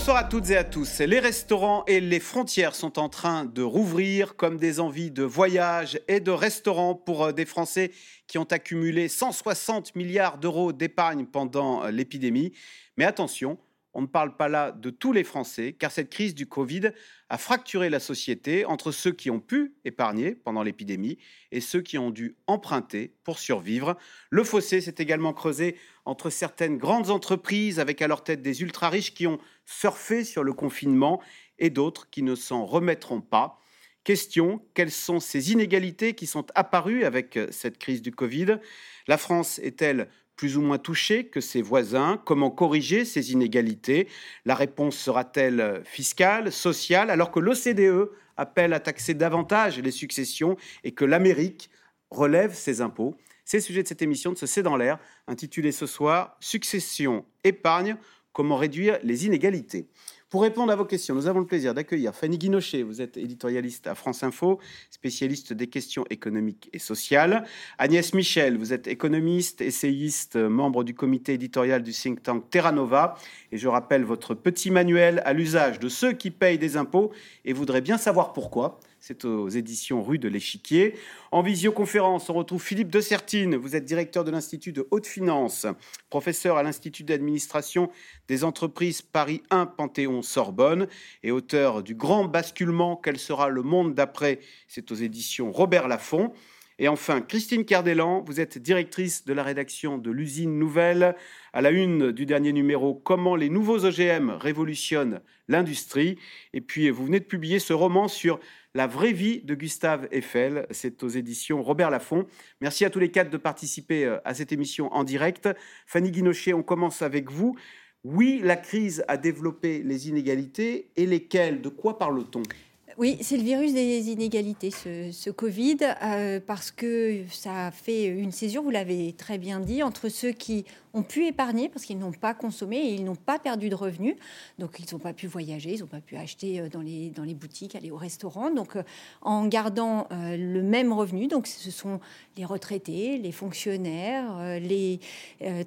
Bonsoir à toutes et à tous. Les restaurants et les frontières sont en train de rouvrir comme des envies de voyage et de restaurants pour euh, des Français qui ont accumulé 160 milliards d'euros d'épargne pendant euh, l'épidémie. Mais attention, on ne parle pas là de tous les Français, car cette crise du Covid a fracturé la société entre ceux qui ont pu épargner pendant l'épidémie et ceux qui ont dû emprunter pour survivre. Le fossé s'est également creusé entre certaines grandes entreprises avec à leur tête des ultra-riches qui ont surfé sur le confinement et d'autres qui ne s'en remettront pas. Question, quelles sont ces inégalités qui sont apparues avec cette crise du Covid? La France est-elle plus ou moins touchée que ses voisins. Comment corriger ces inégalités? La réponse sera-t-elle fiscale, sociale, alors que l'OCDE appelle à taxer davantage les successions et que l'Amérique relève ses impôts? C'est le sujet de cette émission de ce C'est dans l'air, intitulée ce soir Succession, épargne, comment réduire les inégalités. Pour répondre à vos questions, nous avons le plaisir d'accueillir Fanny Guinochet. Vous êtes éditorialiste à France Info, spécialiste des questions économiques et sociales. Agnès Michel, vous êtes économiste, essayiste, membre du comité éditorial du think tank Terra Nova. Et je rappelle votre petit manuel à l'usage de ceux qui payent des impôts et voudraient bien savoir pourquoi. C'est aux éditions Rue de l'Échiquier. En visioconférence, on retrouve Philippe de Sertine. Vous êtes directeur de l'Institut de haute finance, professeur à l'Institut d'administration des entreprises Paris 1 Panthéon Sorbonne et auteur du grand basculement Quel sera le monde d'après? C'est aux éditions Robert Laffont. Et enfin, Christine Cardellan, vous êtes directrice de la rédaction de l'usine Nouvelle, à la une du dernier numéro Comment les nouveaux OGM révolutionnent l'industrie. Et puis, vous venez de publier ce roman sur la vraie vie de Gustave Eiffel. C'est aux éditions Robert Laffont. Merci à tous les quatre de participer euh, à cette émission en direct. Fanny Guinochet, on commence avec vous. Oui, la crise a développé les inégalités. Et lesquelles? De quoi parle-t-on? Oui, c'est le virus des inégalités, ce, Covid, euh, parce que ça fait une césure, vous l'avez très bien dit, entre ceux qui ont pu épargner parce qu'ils n'ont pas consommé et ils n'ont pas perdu de revenus. Donc, ils n'ont pas pu voyager, ils n'ont pas pu acheter euh, dans les, dans les boutiques, aller au restaurant. Donc, euh, en gardant euh, le même revenu, donc ce sont les retraités, les fonctionnaires, les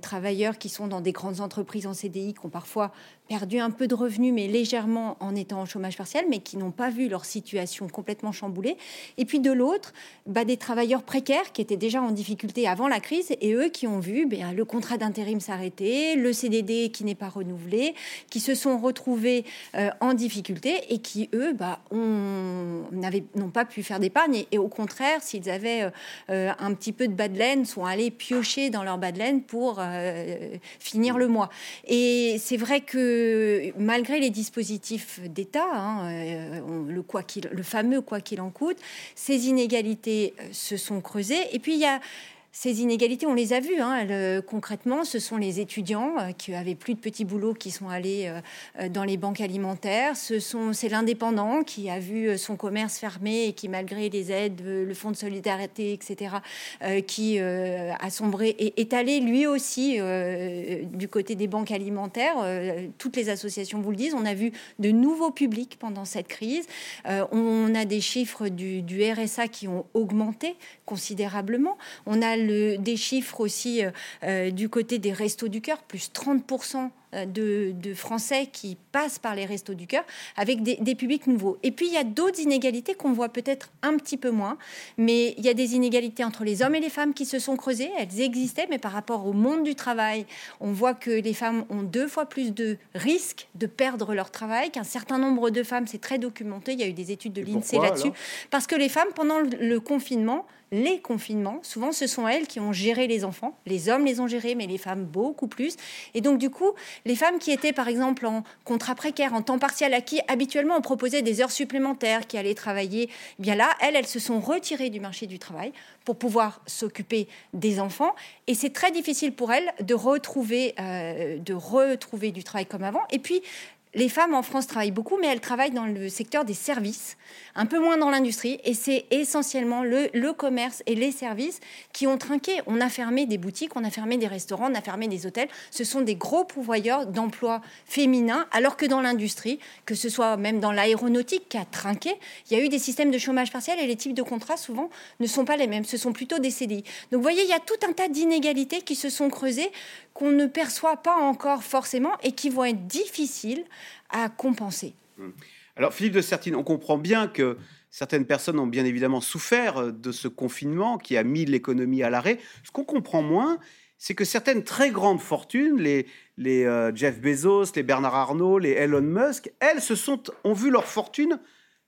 travailleurs qui sont dans des grandes entreprises en CDI qui ont parfois perdu un peu de revenus, mais légèrement en étant en chômage partiel, mais qui n'ont pas vu leur situation complètement chamboulée. Et puis de l'autre, bah, des travailleurs précaires qui étaient déjà en difficulté avant la crise et eux qui ont vu ben, le contrat d'un s'arrêter, le CDD qui n'est pas renouvelé, qui se sont retrouvés euh, en difficulté et qui, eux, bah, n'ont pas pu faire d'épargne. Et, au contraire, s'ils avaient euh, euh, un petit peu de bas de laine, sont allés piocher dans leur bas de laine pour finir le mois. Et c'est vrai que malgré les dispositifs d'État, hein, le, le fameux quoi qu'il en coûte, ces inégalités se sont creusées. Et puis il y a ces inégalités, on les a vues. Hein, concrètement, ce sont les étudiants euh, qui avaient plus de petits boulots qui sont allés euh, euh, dans les banques alimentaires. Ce sont, c'est l'indépendant qui a vu son commerce fermé et qui, malgré les aides, le fonds de solidarité, etc., qui a sombré et est allé lui aussi du côté des banques alimentaires. toutes les associations vous le disent. On a vu de nouveaux publics pendant cette crise. on a des chiffres du, du RSA qui ont augmenté considérablement. On a des chiffres aussi euh, euh, du côté des restos du cœur, plus 30% euh, de, Français qui passent par les restos du cœur avec des, publics nouveaux. Et puis il y a d'autres inégalités qu'on voit peut-être un petit peu moins, mais il y a des inégalités entre les hommes et les femmes qui se sont creusées. Elles existaient, mais par rapport au monde du travail, on voit que les femmes ont deux fois plus de risques de perdre leur travail, qu'un certain nombre de femmes, c'est très documenté, il y a eu des études de l'INSEE là-dessus, parce que les femmes, pendant le confinement, les confinements, souvent ce sont elles qui ont géré les enfants. Les hommes les ont gérés, mais les femmes beaucoup plus. Et donc du coup, les femmes qui étaient par exemple en contrat précaire, en temps partiel, à qui habituellement on proposait des heures supplémentaires, qui allaient travailler, eh bien là, elles, elles se sont retirées du marché du travail pour pouvoir s'occuper des enfants. Et c'est très difficile pour elles de retrouver, euh, de retrouver du travail comme avant. Et puis, les femmes en France travaillent beaucoup, mais elles travaillent dans le secteur des services, un peu moins dans l'industrie. Et c'est essentiellement le, commerce et les services qui ont trinqué. On a fermé des boutiques, on a fermé des restaurants, on a fermé des hôtels. Ce sont des gros pourvoyeurs d'emplois féminins, alors que dans l'industrie, que ce soit même dans l'aéronautique qui a trinqué, il y a eu des systèmes de chômage partiel et les types de contrats souvent ne sont pas les mêmes. Ce sont plutôt des CDI. Donc vous voyez, il y a tout un tas d'inégalités qui se sont creusées qu'on ne perçoit pas encore forcément et qui vont être difficiles à compenser. Mmh. Alors Philippe de Sertine, on comprend bien que certaines personnes ont bien évidemment souffert de ce confinement qui a mis l'économie à l'arrêt. Ce qu'on comprend moins, c'est que certaines très grandes fortunes, les, les euh, Jeff Bezos, les Bernard Arnault, les Elon Musk, elles se sont, ont vu leur fortune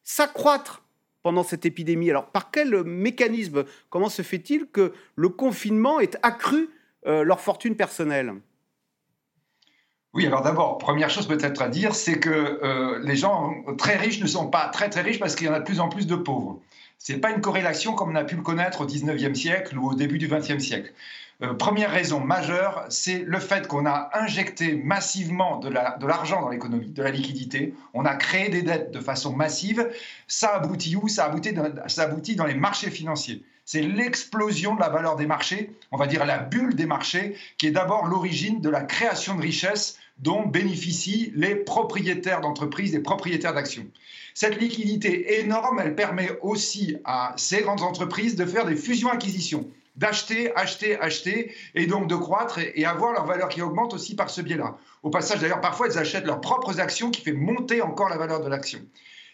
s'accroître pendant cette épidémie. Alors par quel mécanisme, comment se fait-il que le confinement ait accru euh, leur fortune personnelle? Oui, alors d'abord, première chose peut-être à dire, c'est que euh, les gens très riches ne sont pas très très riches parce qu'il y en a de plus en plus de pauvres. Ce n'est pas une corrélation comme on a pu le connaître au 19e siècle ou au début du 20e siècle. Euh, première raison majeure, c'est le fait qu'on a injecté massivement de l'argent dans l'économie, de la liquidité. On a créé des dettes de façon massive. Ça aboutit où? Ça aboutit, ça aboutit dans les marchés financiers. C'est l'explosion de la valeur des marchés, on va dire la bulle des marchés, qui est d'abord l'origine de la création de richesses dont bénéficient les propriétaires d'entreprises, les propriétaires d'actions. Cette liquidité énorme, elle permet aussi à ces grandes entreprises de faire des fusions-acquisitions d'acheter, acheter, acheter, et donc de croître et, avoir leur valeur qui augmente aussi par ce biais-là. Au passage, d'ailleurs, parfois, elles achètent leurs propres actions qui fait monter encore la valeur de l'action.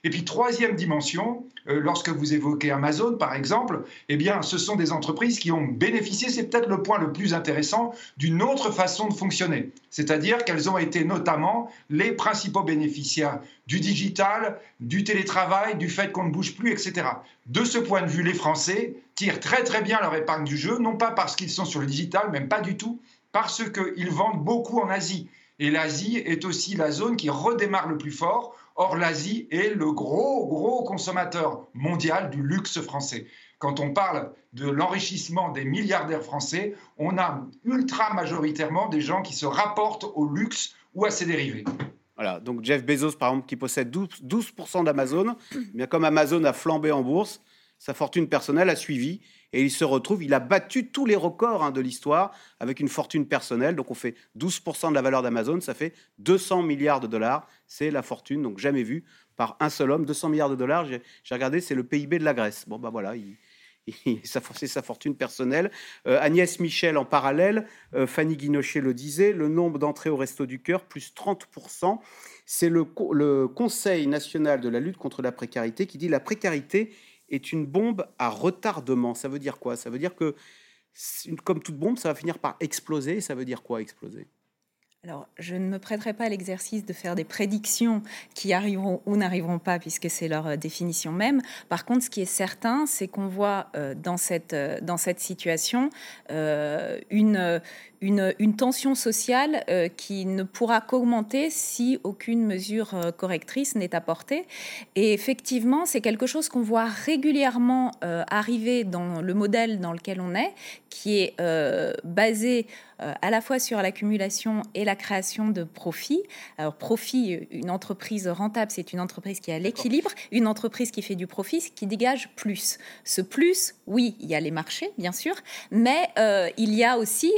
Et puis troisième dimension, euh, lorsque vous évoquez Amazon par exemple, eh bien ce sont des entreprises qui ont bénéficié, c'est peut-être le point le plus intéressant, d'une autre façon de fonctionner. C'est-à-dire qu'elles ont été notamment les principaux bénéficiaires du digital, du télétravail, du fait qu'on ne bouge plus, etc. De ce point de vue, les Français tirent très très bien leur épargne du jeu, non pas parce qu'ils sont sur le digital, même pas du tout, parce qu'ils vendent beaucoup en Asie. Et l'Asie est aussi la zone qui redémarre le plus fort Or, l'Asie est le gros, gros consommateur mondial du luxe français. Quand on parle de l'enrichissement des milliardaires français, on a ultra majoritairement des gens qui se rapportent au luxe ou à ses dérivés. Voilà, donc Jeff Bezos, par exemple, qui possède 12%, 12 d'Amazon, bien comme Amazon a flambé en bourse, sa fortune personnelle a suivi et il se retrouve, il a battu tous les records hein, de l'histoire avec une fortune personnelle. Donc on fait 12% de la valeur d'Amazon, ça fait 200 milliards de dollars. C'est la fortune, donc jamais vue par un seul homme. 200 milliards de dollars, j'ai regardé, c'est le PIB de la Grèce. Bon, ben voilà, il, c'est sa fortune personnelle. Euh, Agnès Michel en parallèle, euh, Fanny Guinochet le disait, le nombre d'entrées au Resto du Cœur, plus 30%. C'est le, le Conseil national de la lutte contre la précarité qui dit la précarité est une bombe à retardement. Ça veut dire quoi? Ça veut dire que, comme toute bombe, ça va finir par exploser. ça veut dire quoi exploser? Alors, je ne me prêterai pas à l'exercice de faire des prédictions qui arriveront ou n'arriveront pas, puisque c'est leur euh, définition même. Par contre, ce qui est certain, c'est qu'on voit euh, dans, cette, euh, dans cette situation une, une, tension sociale euh, qui ne pourra qu'augmenter si aucune mesure euh, correctrice n'est apportée. Et effectivement, c'est quelque chose qu'on voit régulièrement euh, arriver dans le modèle dans lequel on est, qui est basé à la fois sur l'accumulation et la création de profits. Alors, profit, une entreprise rentable, c'est une entreprise qui a l'équilibre, une entreprise qui fait du profit, qui dégage plus. Ce plus, oui, il y a les marchés, bien sûr, mais il y a aussi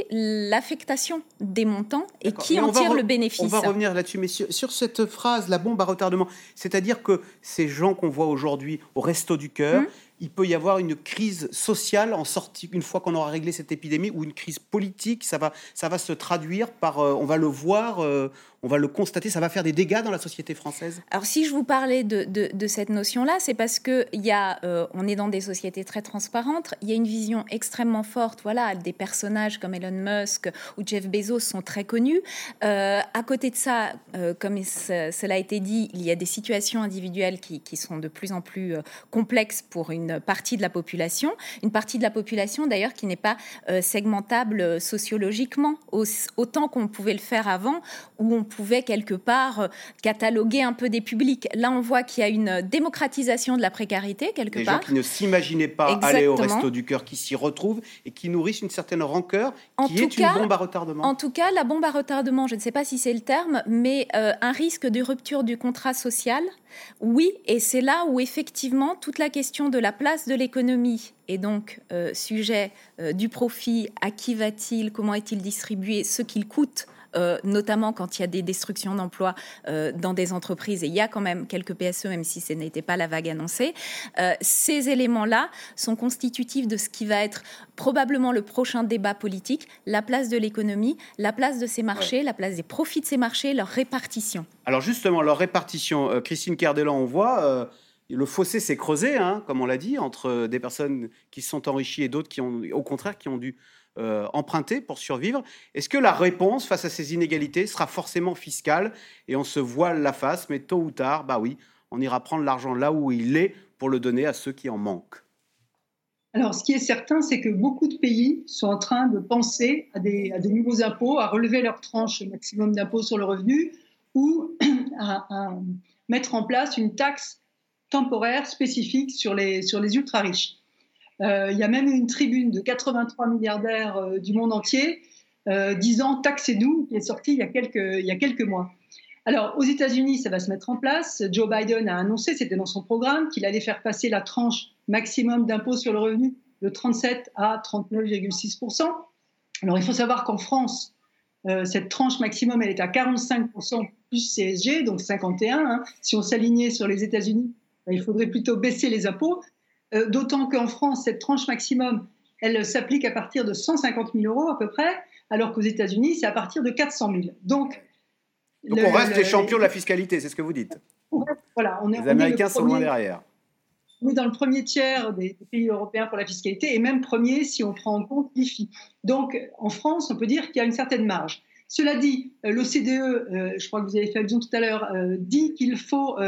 l'affectation des montants et qui en tire le bénéfice. On va revenir là-dessus, mais sur, cette phrase, la bombe à retardement, c'est-à-dire que ces gens qu'on voit aujourd'hui au Resto du Cœur, hum il peut y avoir une crise sociale en sortie une fois qu'on aura réglé cette épidémie ou une crise politique. Ça va, ça va se traduire par, euh, on va le voir, euh, on va le constater, ça va faire des dégâts dans la société française. Alors si je vous parlais de, de, cette notion-là, c'est parce que y a, euh, on est dans des sociétés très transparentes. Il y a une vision extrêmement forte. Voilà, des personnages comme Elon Musk ou Jeff Bezos sont très connus. à côté de ça, comme cela a été dit, il y a des situations individuelles qui, qui sont de plus en plus complexes pour une partie de la population, une partie de la population d'ailleurs qui n'est pas euh, segmentable euh, sociologiquement, autant qu'on pouvait le faire avant, où on pouvait quelque part euh, cataloguer un peu des publics. Là, on voit qu'il y a une démocratisation de la précarité quelque part. Des gens qui ne s'imaginaient pas aller au resto du cœur, qui s'y retrouvent et qui nourrissent une certaine rancœur, en qui est une bombe à retardement. En tout cas, la bombe à retardement, je ne sais pas si c'est le terme, mais un risque de rupture du contrat social oui, et c'est là où effectivement toute la question de la place de l'économie et donc euh, sujet euh, du profit, à qui va-t-il, comment est-il distribué, ce qu'il coûte euh, notamment quand il y a des destructions d'emplois euh, dans des entreprises, et il y a quand même quelques PSE, même si ce n'était pas la vague annoncée, ces éléments-là sont constitutifs de ce qui va être probablement le prochain débat politique, la place de l'économie, la place de ces marchés, la place des profits de ces marchés, leur répartition. Alors justement, leur répartition, Christine Cardellan, on voit le fossé s'est creusé, hein, comme on l'a dit, entre des personnes qui se sont enrichies et d'autres qui ont, au contraire, qui ont dû euh, emprunter pour survivre. Est-ce que la réponse face à ces inégalités sera forcément fiscale? Et on se voile la face, mais tôt ou tard, bah oui, on ira prendre l'argent là où il est pour le donner à ceux qui en manquent. Alors, ce qui est certain, c'est que beaucoup de pays sont en train de penser à des, à nouveaux impôts, à relever leur tranche maximum d'impôts sur le revenu ou à mettre en place une taxe temporaire spécifique sur les, sur les ultra-riches. Euh, il y a même une tribune de 83 milliardaires euh, du monde entier euh, disant taxez-nous, qui est sortie il y, a quelques, mois. Alors, aux États-Unis, ça va se mettre en place. Joe Biden a annoncé, c'était dans son programme, qu'il allait faire passer la tranche maximum d'impôt sur le revenu de 37 à 39,6% Alors, il faut savoir qu'en France, cette tranche maximum, elle est à 45% plus CSG, donc 51. Hein. Si on s'alignait sur les États-Unis, il faudrait plutôt baisser les impôts, euh, d'autant qu'en France, cette tranche maximum, elle s'applique à partir de 150 000 euros à peu près, alors qu'aux États-Unis, c'est à partir de 400 000. Donc, on reste les champions de la fiscalité, c'est ce que vous dites. Voilà, on est, les Américains sont loin derrière. On est dans le premier tiers des, pays européens pour la fiscalité et même premier si on prend en compte l'IFI. Donc, en France, on peut dire qu'il y a une certaine marge. Cela dit, euh, l'OCDE, euh, je crois que vous avez fait allusion tout à l'heure, dit qu'il faut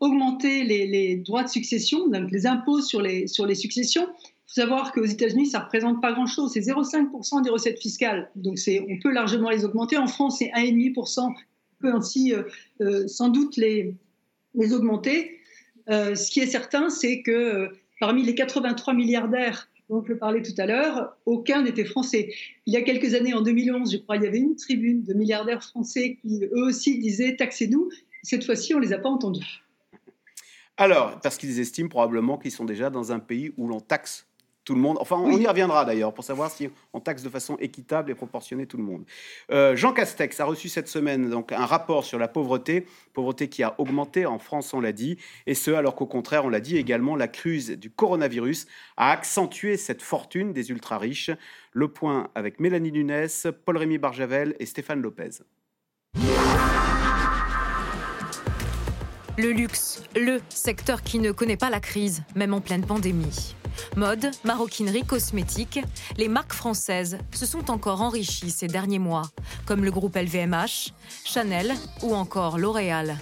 augmenter les, droits de succession, donc les impôts sur les, sur les successions. Il faut savoir qu'aux États-Unis, ça ne représente pas grand-chose. C'est 0,5% des recettes fiscales. Donc on peut largement les augmenter. En France, c'est 1,5%. On peut ainsi euh, euh, sans doute les, les augmenter. Euh, ce qui est certain, c'est que parmi les 83 milliardaires dont je parlais tout à l'heure, aucun n'était français. Il y a quelques années, en 2011, je crois, il y avait une tribune de milliardaires français qui, eux aussi, disaient taxez-nous. Cette fois-ci, on ne les a pas entendus. Alors, parce qu'ils estiment probablement qu'ils sont déjà dans un pays où l'on taxe tout le monde. Enfin, on y reviendra d'ailleurs pour savoir si on taxe de façon équitable et proportionnée tout le monde. Euh, Jean Castex a reçu cette semaine donc un rapport sur la pauvreté, pauvreté qui a augmenté en France, on l'a dit, et ce alors qu'au contraire, on l'a dit également, la crise du coronavirus a accentué cette fortune des ultra riches. Le point avec Mélanie Nunes, Paul-Rémy Barjavel et Stéphane Lopez. Le luxe, le secteur qui ne connaît pas la crise, même en pleine pandémie. Mode, maroquinerie, cosmétique, les marques françaises se sont encore enrichies ces derniers mois, comme le groupe LVMH, Chanel ou encore L'Oréal.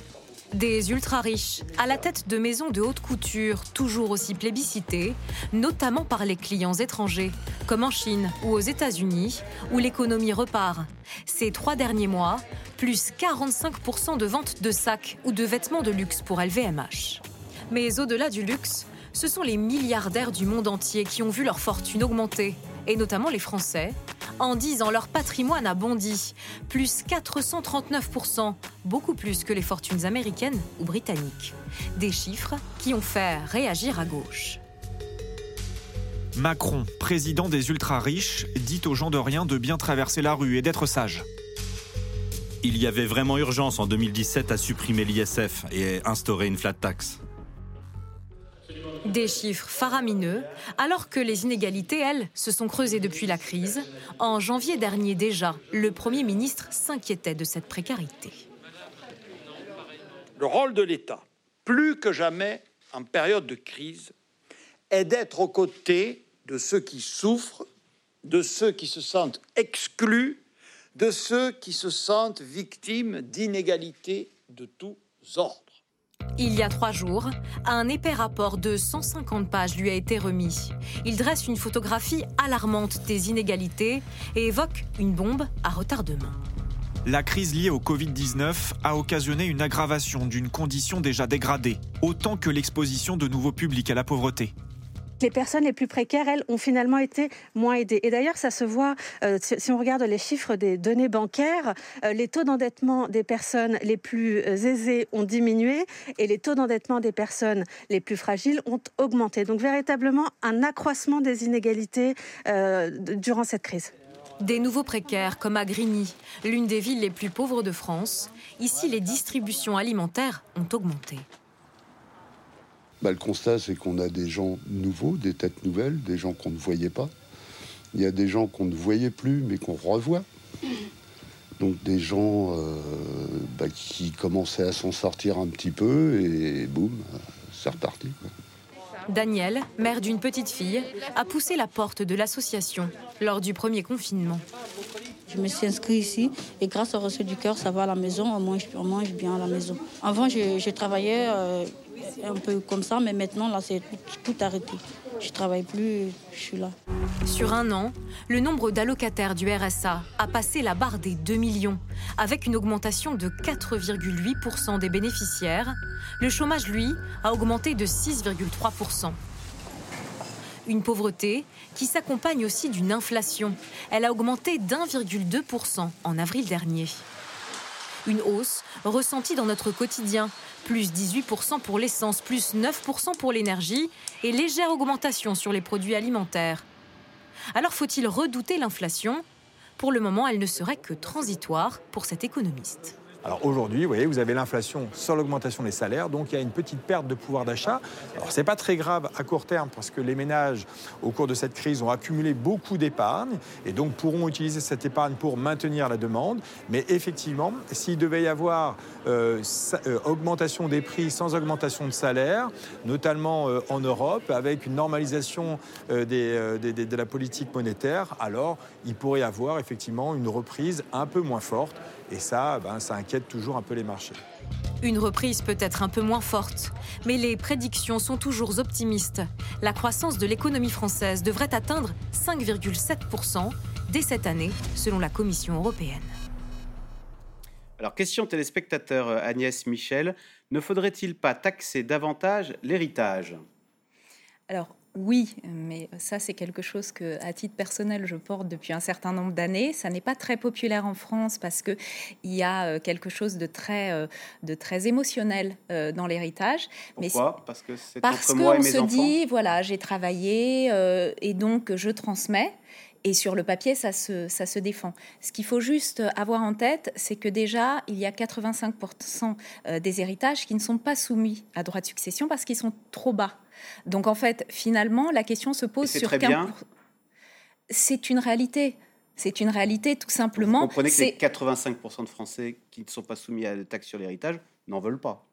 Des ultra riches, à la tête de maisons de haute couture, toujours aussi plébiscitées, notamment par les clients étrangers, comme en Chine ou aux États-Unis, où l'économie repart. Ces trois derniers mois, plus 45% de ventes de sacs ou de vêtements de luxe pour LVMH. Mais au-delà du luxe, ce sont les milliardaires du monde entier qui ont vu leur fortune augmenter, et notamment les Français, en disant leur patrimoine a bondi, plus 439%, beaucoup plus que les fortunes américaines ou britanniques. Des chiffres qui ont fait réagir à gauche. Macron, président des ultra-riches, dit aux gens de rien de bien traverser la rue et d'être sages. Il y avait vraiment urgence en 2017 à supprimer l'ISF et instaurer une flat tax. Des chiffres faramineux, alors que les inégalités, elles, se sont creusées depuis la crise. En janvier dernier déjà, le Premier ministre s'inquiétait de cette précarité. Le rôle de l'État, plus que jamais en période de crise, est d'être aux côtés de ceux qui souffrent, de ceux qui se sentent exclus de ceux qui se sentent victimes d'inégalités de tous ordres. Il y a trois jours, un épais rapport de 150 pages lui a été remis. Il dresse une photographie alarmante des inégalités et évoque une bombe à retardement. La crise liée au Covid-19 a occasionné une aggravation d'une condition déjà dégradée, autant que l'exposition de nouveaux publics à la pauvreté les personnes les plus précaires, elles, ont finalement été moins aidées. Et d'ailleurs, ça se voit, euh, si on regarde les chiffres des données bancaires, euh, les taux d'endettement des personnes les plus euh, aisées ont diminué et les taux d'endettement des personnes les plus fragiles ont augmenté. Donc véritablement un accroissement des inégalités durant cette crise. Des nouveaux précaires, comme à Grigny, l'une des villes les plus pauvres de France. Ici, les distributions alimentaires ont augmenté. Bah, le constat, c'est qu'on a des gens nouveaux, des têtes nouvelles, des gens qu'on ne voyait pas. Il y a des gens qu'on ne voyait plus, mais qu'on revoit. Donc des gens euh, bah, qui commençaient à s'en sortir un petit peu, et boum, c'est reparti. Daniel, mère d'une petite fille, a poussé la porte de l'association lors du premier confinement. Je me suis inscrite ici et grâce au reçu du cœur, ça va à la maison, moins je mange bien à la maison. Avant, je, travaillais euh, un peu comme ça, mais maintenant, là, c'est tout, arrêté. Je travaille plus, je suis là. Sur un an, le nombre d'allocataires du RSA a passé la barre des 2 millions, avec une augmentation de 4,8% des bénéficiaires. Le chômage, lui, a augmenté de 6,3%. Une pauvreté qui s'accompagne aussi d'une inflation. Elle a augmenté d'1,2% en avril dernier. Une hausse ressentie dans notre quotidien, plus 18% pour l'essence, plus 9% pour l'énergie et légère augmentation sur les produits alimentaires. Alors faut-il redouter l'inflation? Pour le moment, elle ne serait que transitoire pour cet économiste. Alors aujourd'hui, vous voyez, vous avez l'inflation sur l'augmentation des salaires, donc il y a une petite perte de pouvoir d'achat. Alors c'est pas très grave à court terme parce que les ménages, au cours de cette crise, ont accumulé beaucoup d'épargne et donc pourront utiliser cette épargne pour maintenir la demande. Mais effectivement, s'il devait y avoir euh, euh, augmentation des prix sans augmentation de salaire, notamment euh, en Europe, avec une normalisation de la politique monétaire, alors il pourrait y avoir effectivement une reprise un peu moins forte. Et ça, ben, ça inquiète toujours un peu les marchés. Une reprise peut être un peu moins forte, mais les prédictions sont toujours optimistes. La croissance de l'économie française devrait atteindre 5,7% dès cette année, selon la Commission européenne. Alors, question téléspectateur euh, Agnès Michel, ne faudrait-il pas taxer davantage l'héritage? Alors, oui, mais ça c'est quelque chose que, à titre personnel, je porte depuis un certain nombre d'années. Ça n'est pas très populaire en France parce que il y a euh, quelque chose de très, euh, de très émotionnel euh, dans l'héritage. Pourquoi? Parce que c'est parce qu'on se dit voilà, j'ai travaillé et donc je transmets. Et sur le papier, ça se, ça se défend. Ce qu'il faut juste avoir en tête, c'est que déjà, il y a 85% des héritages qui ne sont pas soumis à droit de succession parce qu'ils sont trop bas. Donc en fait, finalement, la question se pose sur quel C'est une réalité. C'est une réalité tout simplement. Vous comprenez que les 85% de Français qui ne sont pas soumis à la taxe sur l'héritage n'en veulent pas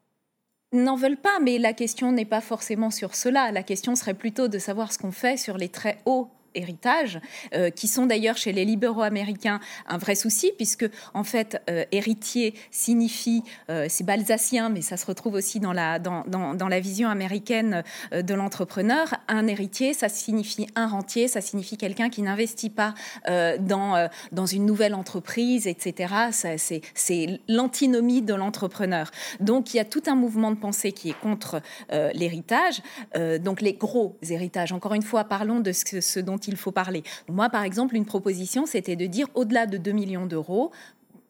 n'en veulent pas, mais la question n'est pas forcément sur cela. La question serait plutôt de savoir ce qu'on fait sur les très hauts héritage, euh, qui sont d'ailleurs chez les libéraux américains un vrai souci, puisque en fait, euh, héritier signifie, euh, c'est balsacien, mais ça se retrouve aussi dans la, dans, dans, la vision américaine de l'entrepreneur. Un héritier, ça signifie un rentier, ça signifie quelqu'un qui n'investit pas dans, dans une nouvelle entreprise, etc. C'est l'antinomie de l'entrepreneur. Donc il y a tout un mouvement de pensée qui est contre l'héritage, donc les gros héritages. Encore une fois, parlons de ce, ce dont il faut parler. Moi, par exemple, une proposition, c'était de dire au-delà de 2 millions d'euros,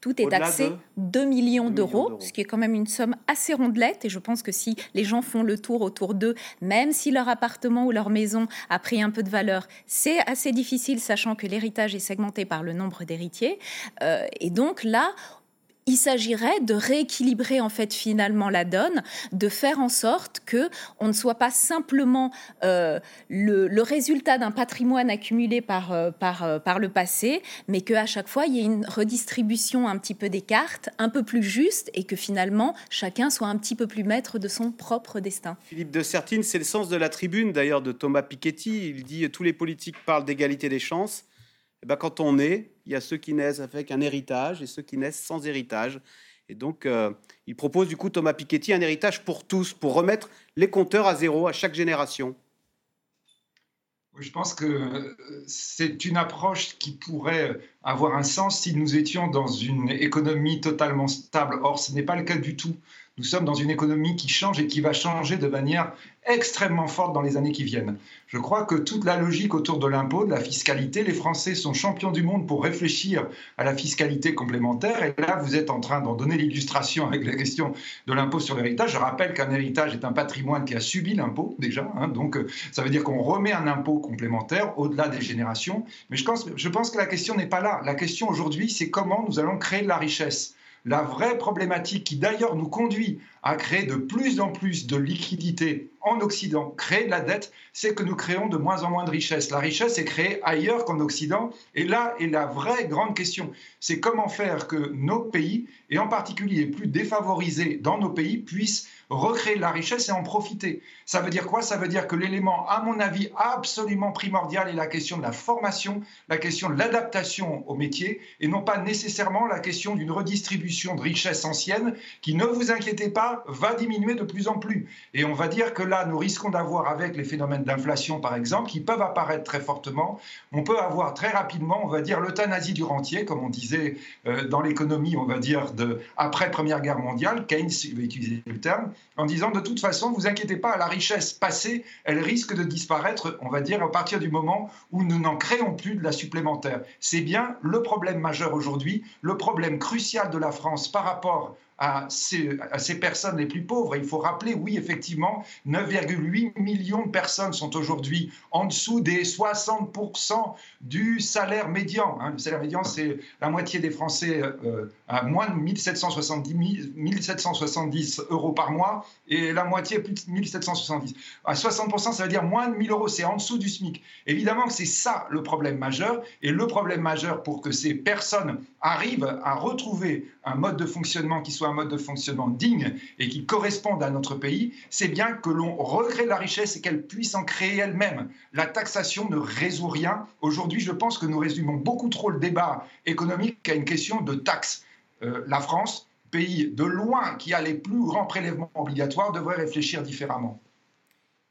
tout est taxé 2 millions d'euros, ce qui est quand même une somme assez rondelette. Et je pense que si les gens font le tour autour d'eux, même si leur appartement ou leur maison a pris un peu de valeur, c'est assez difficile, sachant que l'héritage est segmenté par le nombre d'héritiers. Euh, et donc là, il s'agirait de rééquilibrer en fait finalement la donne, de faire en sorte que on ne soit pas simplement euh, le, résultat d'un patrimoine accumulé par euh, euh, par le passé, mais qu'à chaque fois il y ait une redistribution un petit peu des cartes, un peu plus juste, et que finalement chacun soit un petit peu plus maître de son propre destin. Philippe de Sertine, c'est le sens de la tribune d'ailleurs de Thomas Piketty. Il dit tous les politiques parlent d'égalité des chances. Eh ben, quand on est, il y a ceux qui naissent avec un héritage et ceux qui naissent sans héritage. Et donc, euh, il propose du coup, Thomas Piketty, un héritage pour tous, pour remettre les compteurs à zéro à chaque génération. Je pense que euh, c'est une approche qui pourrait avoir un sens si nous étions dans une économie totalement stable. Or, ce n'est pas le cas du tout. Nous sommes dans une économie qui change et qui va changer de manière extrêmement forte dans les années qui viennent. Je crois que toute la logique autour de l'impôt, de la fiscalité, les Français sont champions du monde pour réfléchir à la fiscalité complémentaire. Et là, vous êtes en train d'en donner l'illustration avec la question de l'impôt sur l'héritage. Je rappelle qu'un héritage est un patrimoine qui a subi l'impôt déjà. Hein. donc, ça veut dire qu'on remet un impôt complémentaire au-delà des générations. Mais je pense, je pense que la question n'est pas là. La question aujourd'hui, c'est comment nous allons créer de la richesse. La vraie problématique qui d'ailleurs nous conduit à créer de plus en plus de liquidités en Occident, créer de la dette, c'est que nous créons de moins en moins de richesse. La richesse est créée ailleurs qu'en Occident. Et là est la vraie grande question. C'est comment faire que nos pays, et en particulier les plus défavorisés dans nos pays, puissent recréer de la richesse et en profiter. Ça veut dire quoi? Ça veut dire que l'élément, à mon avis, absolument primordial est la question de la formation, la question de l'adaptation au métier, et non pas nécessairement la question d'une redistribution de richesse ancienne qui, ne vous inquiétez pas, va diminuer de plus en plus. Et on va dire que là, nous risquons d'avoir, avec les phénomènes d'inflation, par exemple, qui peuvent apparaître très fortement, on peut avoir très rapidement, on va dire, l'euthanasie du rentier, comme on disait euh, dans l'économie, on va dire, de, après Première Guerre mondiale, Keynes va utiliser le terme, en disant de toute façon, vous inquiétez pas, la richesse passée, elle risque de disparaître, on va dire, à partir du moment où nous n'en créons plus de la supplémentaire. C'est bien le problème majeur aujourd'hui, le problème crucial de la France par rapport à ces, personnes les plus pauvres. il faut rappeler, oui, effectivement, 9,8 millions de personnes sont aujourd'hui en dessous des 60% du salaire médian. Hein. Le salaire médian, c'est la moitié des Français euh, à moins de 1770, 1770 euros par mois et la moitié plus de 1770. À 60%, ça veut dire moins de 1000 euros, c'est en dessous du SMIC. Évidemment que c'est ça le problème majeur. Et le problème majeur pour que ces personnes arrivent à retrouver un mode de fonctionnement qui soit un mode de fonctionnement digne et qui corresponde à notre pays, c'est bien que l'on recrée la richesse et qu'elle puisse en créer elle-même. La taxation ne résout rien. Aujourd'hui, je pense que nous résumons beaucoup trop le débat économique à une question de taxes. Euh, la France, pays de loin qui a les plus grands prélèvements obligatoires, devrait réfléchir différemment.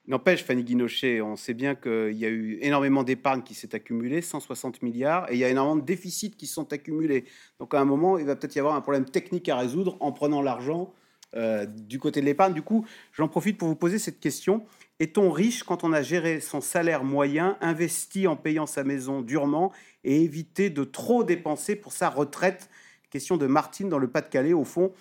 N'empêche, Fanny Guinochet, on sait bien qu'il y a eu énormément d'épargne qui s'est accumulée, 160 milliards, et il y a énormément de déficits qui sont accumulés. Donc à un moment, il va peut-être y avoir un problème technique à résoudre en prenant l'argent euh, du côté de l'épargne. Du coup, j'en profite pour vous poser cette question. Est-on riche quand on a géré son salaire moyen, investi en payant sa maison durement et évité de trop dépenser pour sa retraite? Question de Martine dans le Pas-de-Calais, au fond.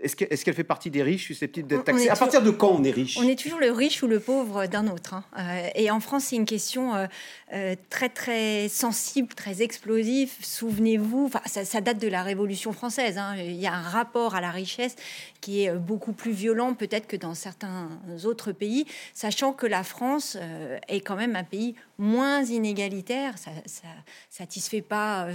Est-ce qu'elle fait partie des riches susceptibles d'être taxés À partir de quand on est riche? On est toujours le riche ou le pauvre d'un autre. Hein. Euh, et en France, c'est une question euh, euh, très très sensible, très explosive. Souvenez-vous, ça, ça, date de la Révolution française. Hein. Il y a un rapport à la richesse qui est beaucoup plus violent peut-être que dans certains autres pays, sachant que la France est quand même un pays moins inégalitaire. Ça, ça satisfait pas,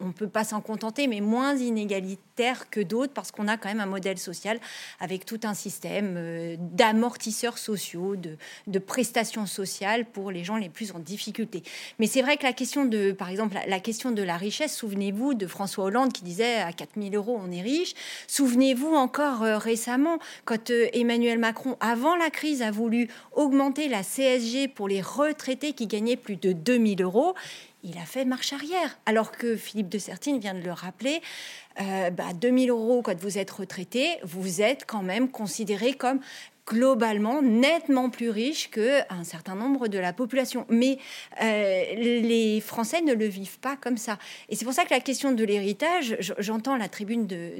on ne peut pas s'en contenter, mais moins inégalitaire que d'autres parce qu'on a quand même un modèle social avec tout un système euh, d'amortisseurs sociaux, de, prestations sociales pour les gens les plus en difficulté. Mais c'est vrai que la question de, par exemple, la question de la richesse, souvenez-vous de François Hollande qui disait à 4000 euros on est riche. Souvenez-vous encore euh, récemment quand euh, Emmanuel Macron, avant la crise, a voulu augmenter la CSG pour les retraités qui gagnaient plus de 2000 euros il a fait marche arrière. Alors que Philippe de Sertine vient de le rappeler, euh, bah, 2000 euros quand vous êtes retraité, vous êtes quand même considéré comme globalement nettement plus riche qu'un certain nombre de la population. Mais euh, les Français ne le vivent pas comme ça. Et c'est pour ça que la question de l'héritage, j'entends la tribune de,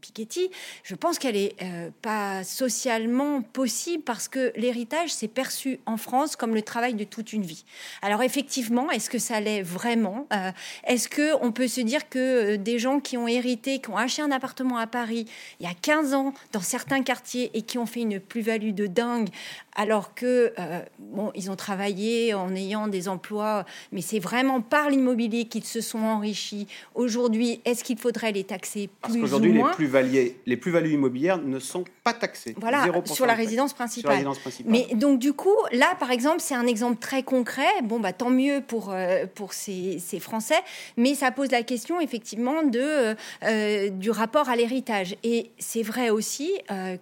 Piketty, je pense qu'elle est euh, pas socialement possible parce que l'héritage s'est perçu en France comme le travail de toute une vie. Alors effectivement, est-ce que ça l'est vraiment? Euh, Est-ce que on peut se dire que des gens qui ont hérité, qui ont acheté un appartement à Paris il y a 15 ans dans certains quartiers et qui ont fait une plus-value de dingue, alors que euh, bon, ils ont travaillé en ayant des emplois, mais c'est vraiment par l'immobilier qu'ils se sont enrichis. Aujourd'hui, est-ce qu'il faudrait les taxer plus Parce qu'aujourd'hui, les plus-values les immobilières ne sont pas taxées. Voilà, sur la résidence principale. Mais donc du coup, là, par exemple, c'est un exemple très concret. Bon, bah tant mieux pour euh, pour ces, ces, Français, mais ça pose la question effectivement de euh, du rapport à l'héritage. Et c'est vrai aussi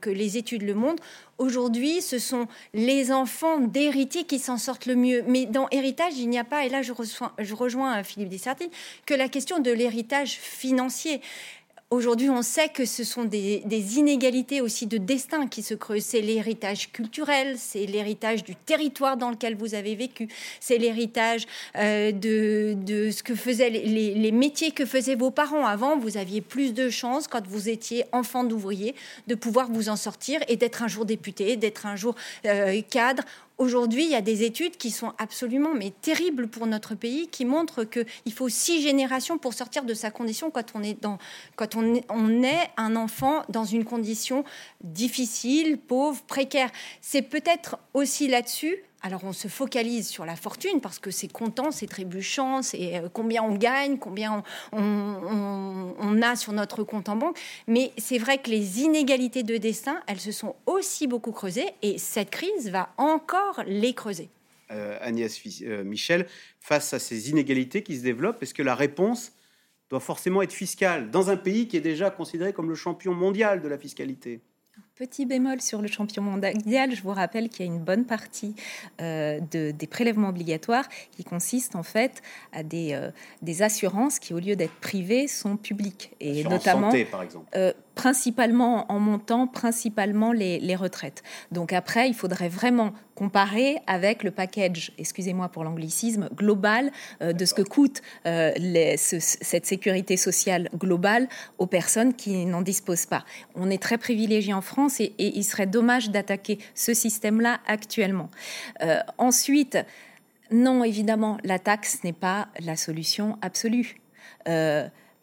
que les études le montrent. Aujourd'hui, ce sont les enfants d'héritiers qui s'en sortent le mieux. Mais dans héritage, il n'y a pas, et là je, rejoins, rejoins Philippe Dessertine, que la question de l'héritage financier Aujourd'hui, on sait que ce sont des, inégalités aussi de destin qui se creusent. C'est l'héritage culturel, c'est l'héritage du territoire dans lequel vous avez vécu, c'est l'héritage euh, de, ce que faisaient les, métiers que faisaient vos parents. Avant, vous aviez plus de chances, quand vous étiez enfant d'ouvrier, de pouvoir vous en sortir et d'être un jour député, d'être un jour euh, cadre Aujourd'hui, il y a des études qui sont absolument mais terribles pour notre pays, qui montrent qu'il faut six générations pour sortir de sa condition quand on est, on est un enfant dans une condition difficile, pauvre, précaire. C'est peut-être aussi là-dessus alors on se focalise sur la fortune parce que c'est comptant, c'est trébuchant, c'est euh, combien on gagne, combien on, a sur notre compte en banque. Mais c'est vrai que les inégalités de destin, elles se sont aussi beaucoup creusées et cette crise va encore les creuser. Euh, Agnès euh, Michel, face à ces inégalités qui se développent, est-ce que la réponse doit forcément être fiscale dans un pays qui est déjà considéré comme le champion mondial de la fiscalité? Petit bémol sur le champion mondial, je vous rappelle qu'il y a une bonne partie euh, de, des prélèvements obligatoires qui consistent en fait à des, euh, des assurances qui, au lieu d'être privées, sont publiques. Et notamment, santé, par exemple. Euh, principalement en montant, principalement les, les, retraites. Donc après, il faudrait vraiment comparer avec le package, excusez-moi pour l'anglicisme, global de ce que coûte les, cette sécurité sociale globale aux personnes qui n'en disposent pas. On est très privilégié en France et, il serait dommage d'attaquer ce système-là actuellement. Euh, ensuite, non, évidemment, la taxe n'est pas la solution absolue.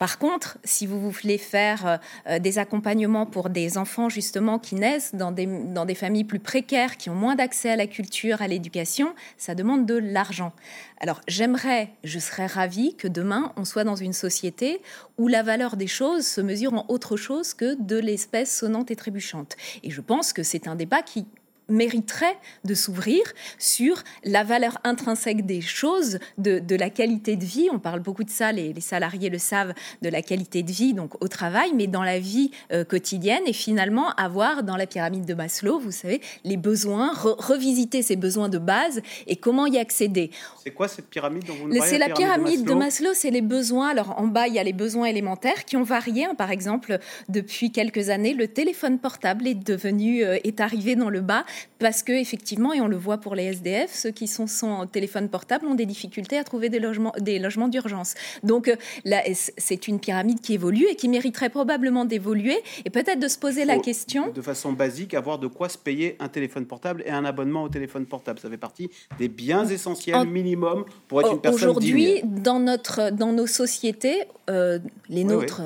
Par contre, si vous voulez faire euh, des accompagnements pour des enfants justement qui naissent dans des, dans des familles plus précaires, qui ont moins d'accès à la culture, à l'éducation, ça demande de l'argent. Alors j'aimerais, je serais ravie que demain on soit dans une société où la valeur des choses se mesure en autre chose que de l'espèce sonnante et trébuchante. Et je pense que c'est un débat qui mériterait de s'ouvrir sur la valeur intrinsèque des choses, de, la qualité de vie. On parle beaucoup de ça, les, salariés le savent, de la qualité de vie donc au travail, mais dans la vie euh, quotidienne et finalement avoir dans la pyramide de Maslow, vous savez, les besoins, revisiter ces besoins de base et comment y accéder. C'est quoi cette pyramide dont vous C'est la pyramide, de Maslow, c'est les besoins. Alors en bas, il y a les besoins élémentaires qui ont varié. Hein. Par exemple, depuis quelques années, le téléphone portable est devenu, euh, est arrivé dans le bas parce que effectivement, et on le voit pour les SDF, ceux qui sont sans téléphone portable ont des difficultés à trouver des logements, des logements d'urgence. Donc euh, là, c'est une pyramide qui évolue et qui mériterait probablement d'évoluer et peut-être de se poser la question. De façon basique, avoir de quoi se payer un téléphone portable et un abonnement au téléphone portable. Ça fait partie des biens essentiels minimum pour être une personne Aujourd'hui, dans notre, dans nos sociétés, euh, les nôtres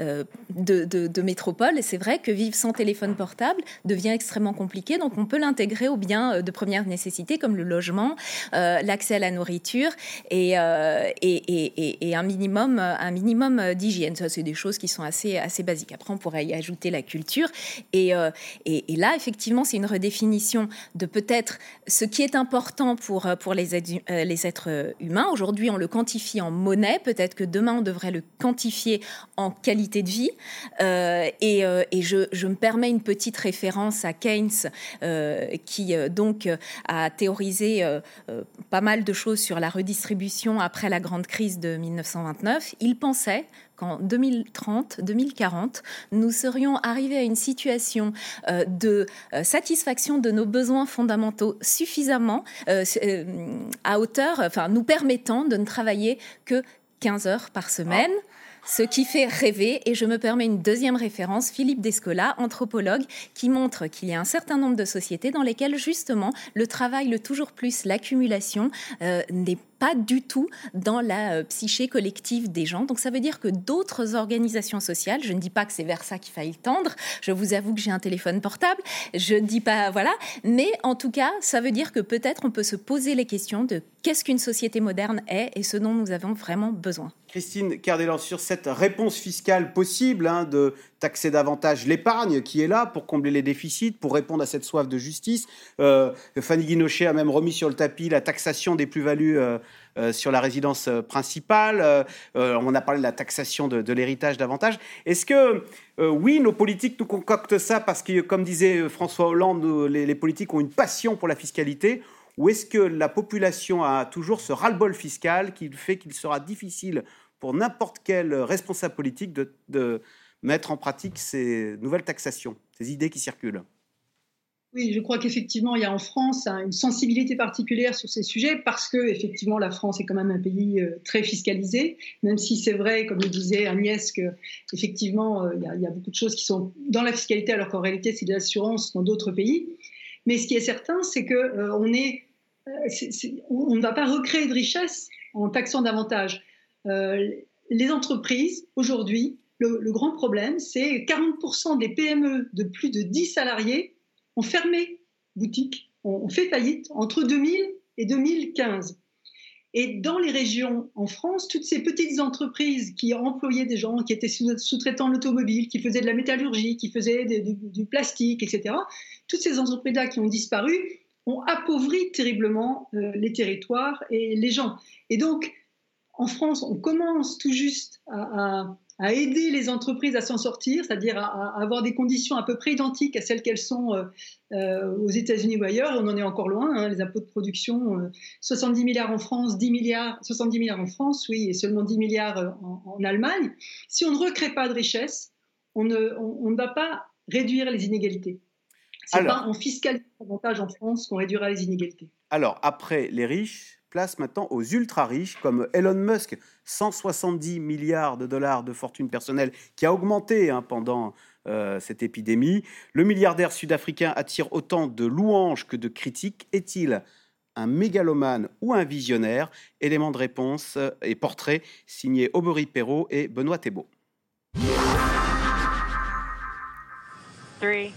euh, de, de, de métropole, c'est vrai que vivre sans téléphone portable devient extrêmement compliqué. Donc on peut l'intégrer aux biens euh, de première nécessité comme le logement, euh, l'accès à la nourriture euh, et, et, un minimum, un minimum d'hygiène. Ça, c'est des choses qui sont assez, assez basiques. Après, on pourrait y ajouter la culture. Et, là, effectivement, c'est une redéfinition de peut-être ce qui est important pour, pour les, êtres humains. Aujourd'hui, on le quantifie en monnaie. Peut-être que demain, on devrait le quantifier en qualité de vie. et, je, me permets une petite référence à Keynes euh, qui euh, donc euh, a théorisé pas mal de choses sur la redistribution après la grande crise de 1929. Il pensait qu'en 2030, 2040, nous serions arrivés à une situation de satisfaction de nos besoins fondamentaux suffisamment à hauteur, enfin nous permettant de ne travailler que 15 heures par semaine ce qui fait rêver. Et je me permets une deuxième référence, Philippe Descola, anthropologue, qui montre qu'il y a un certain nombre de sociétés dans lesquelles justement le travail, le toujours plus, l'accumulation euh, n'est pas du tout dans la euh, psyché collective des gens. Donc ça veut dire que d'autres organisations sociales, je ne dis pas que c'est vers ça qu'il faille tendre, je vous avoue que j'ai un téléphone portable, je ne dis pas, voilà, mais en tout cas, ça veut dire que peut-être on peut se poser les questions de qu'est-ce qu'une société moderne est et ce dont nous avons vraiment besoin. Christine Cardelor, sur cette réponse fiscale possible hein, de taxer davantage l'épargne qui est là pour combler les déficits, pour répondre à cette soif de justice. Euh, Fanny Guinochet a même remis sur le tapis la taxation des plus-values euh, euh, sur la résidence principale. on a parlé de la taxation de, l'héritage davantage. Est-ce que, oui, nos politiques nous concoctent ça parce que, comme disait François Hollande, les, les politiques ont une passion pour la fiscalité? Ou est-ce que la population a toujours ce ras-le-bol fiscal qui fait qu'il sera difficile pour n'importe quel responsable politique de, mettre en pratique ces nouvelles taxations, ces idées qui circulent oui, je crois qu'effectivement, il y a en France une sensibilité particulière sur ces sujets parce que, effectivement, la France est quand même un pays euh, très fiscalisé, même si c'est vrai, comme le disait Agnès, que effectivement, euh, il y, a beaucoup de choses qui sont dans la fiscalité, alors qu'en réalité, c'est de l'assurance dans d'autres pays. Mais ce qui est certain, c'est que euh, on ne va pas recréer de richesse en taxant davantage. les entreprises aujourd'hui, le, grand problème, c'est 40% des PME de plus de 10 salariés ont fermé boutique, ont fait faillite entre 2000 et 2015. Et dans les régions en France, toutes ces petites entreprises qui employaient des gens, qui étaient sous-traitants de l'automobile, qui faisaient de la métallurgie, qui faisaient du, plastique, etc., toutes ces entreprises-là qui ont disparu ont appauvri terriblement euh, les territoires et les gens. Et donc, en France, on commence tout juste à aider les entreprises à s'en sortir, c'est-à-dire à, avoir des conditions à peu près identiques à celles qu'elles sont euh, euh, aux États-Unis ou ailleurs. On en est encore loin. Hein, les impôts de production, 70 euh, milliards en France, 10 milliards, 70 milliards en France, oui, et seulement 10 milliards en, Allemagne. Si on ne recrée pas de richesse, on ne, on, va pas réduire les inégalités. C'est pas en fiscalisant davantage en France qu'on réduira les inégalités. Alors, après les riches, place maintenant aux ultra-riches comme Elon Musk, 170 milliards de dollars de fortune personnelle qui a augmenté hein, pendant euh, cette épidémie. Le milliardaire sud-africain attire autant de louanges que de critiques. Est-il un mégalomane ou un visionnaire? Élément de réponse et portrait signé Aubery Perrault et Benoît Thébault. 3,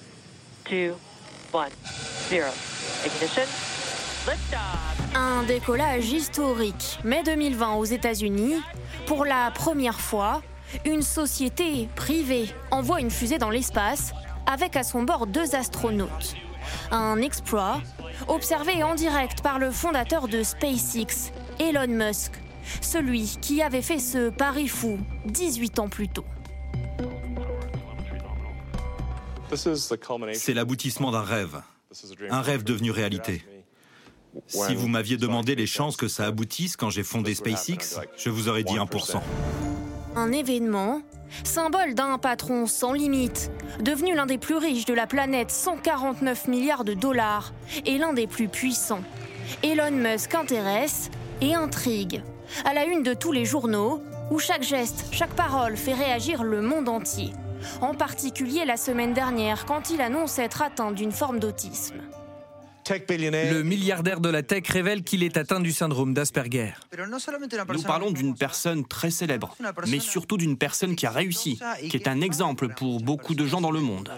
2, 1, 0. Ignition. Un décollage historique, mai 2020 aux États-Unis. Pour la première fois, une société privée envoie une fusée dans l'espace avec à son bord deux astronautes. Un exploit observé en direct par le fondateur de SpaceX, Elon Musk, celui qui avait fait ce pari fou 18 ans plus tôt. C'est l'aboutissement d'un rêve, un rêve devenu réalité. Si vous m'aviez demandé les chances que ça aboutisse quand j'ai fondé SpaceX, je vous aurais dit 1%. Un événement, symbole d'un patron sans limite, devenu l'un des plus riches de la planète, 149 milliards de dollars, et l'un des plus puissants. Elon Musk intéresse et intrigue. À la une de tous les journaux, où chaque geste, chaque parole fait réagir le monde entier. En particulier la semaine dernière, quand il annonce être atteint d'une forme d'autisme. Le milliardaire de la tech révèle qu'il est atteint du syndrome d'Asperger. Nous parlons d'une personne très célèbre, mais surtout d'une personne qui a réussi, qui est un exemple pour beaucoup de gens dans le monde.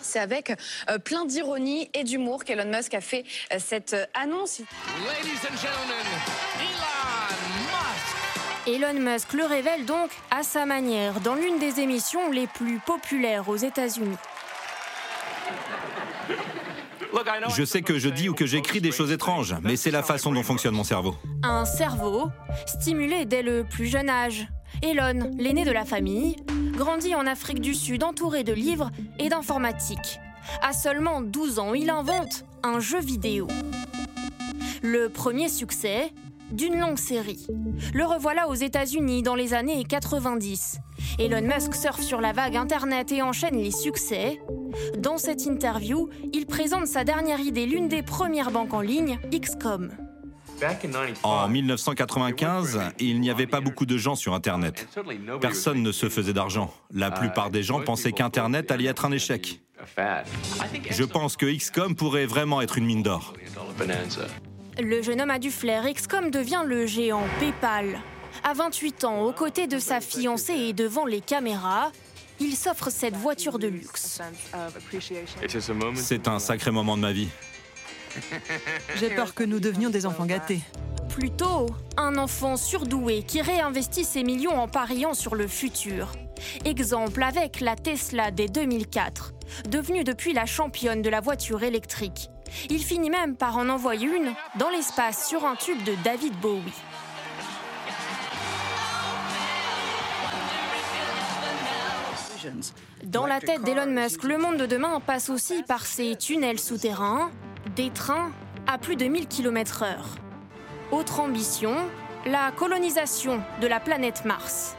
C'est avec euh, plein d'ironie et d'humour qu'Elon Musk a fait euh, cette euh, annonce. Elon Musk le révèle donc à sa manière dans l'une des émissions les plus populaires aux États-Unis. Je sais que je dis ou que j'écris des choses étranges, mais c'est la façon dont fonctionne mon cerveau. Un cerveau stimulé dès le plus jeune âge. Elon, l'aîné de la famille, grandit en Afrique du Sud entouré de livres et d'informatique. À seulement 12 ans, il invente un jeu vidéo. Le premier succès, d'une longue série. Le revoilà aux États-Unis dans les années 90. Elon Musk surfe sur la vague Internet et enchaîne les succès. Dans cette interview, il présente sa dernière idée, l'une des premières banques en ligne, XCOM. En 1995, il n'y avait pas beaucoup de gens sur Internet. Personne ne se faisait d'argent. La plupart des gens pensaient qu'Internet allait être un échec. Je pense que XCOM pourrait vraiment être une mine d'or. Le jeune homme a du flair. XCOM devient le géant PayPal. À 28 ans, aux côtés de sa fiancée et devant les caméras, il s'offre cette voiture de luxe. C'est un sacré moment de ma vie. J'ai peur que nous devenions des enfants gâtés. Plutôt, un enfant surdoué qui réinvestit ses millions en pariant sur le futur. Exemple avec la Tesla dès 2004, devenue depuis la championne de la voiture électrique. Il finit même par en envoyer une dans l'espace sur un tube de David Bowie. Dans la tête d'Elon Musk, le monde de demain passe aussi par ces tunnels souterrains, des trains à plus de 1000 km/h. Autre ambition, la colonisation de la planète Mars.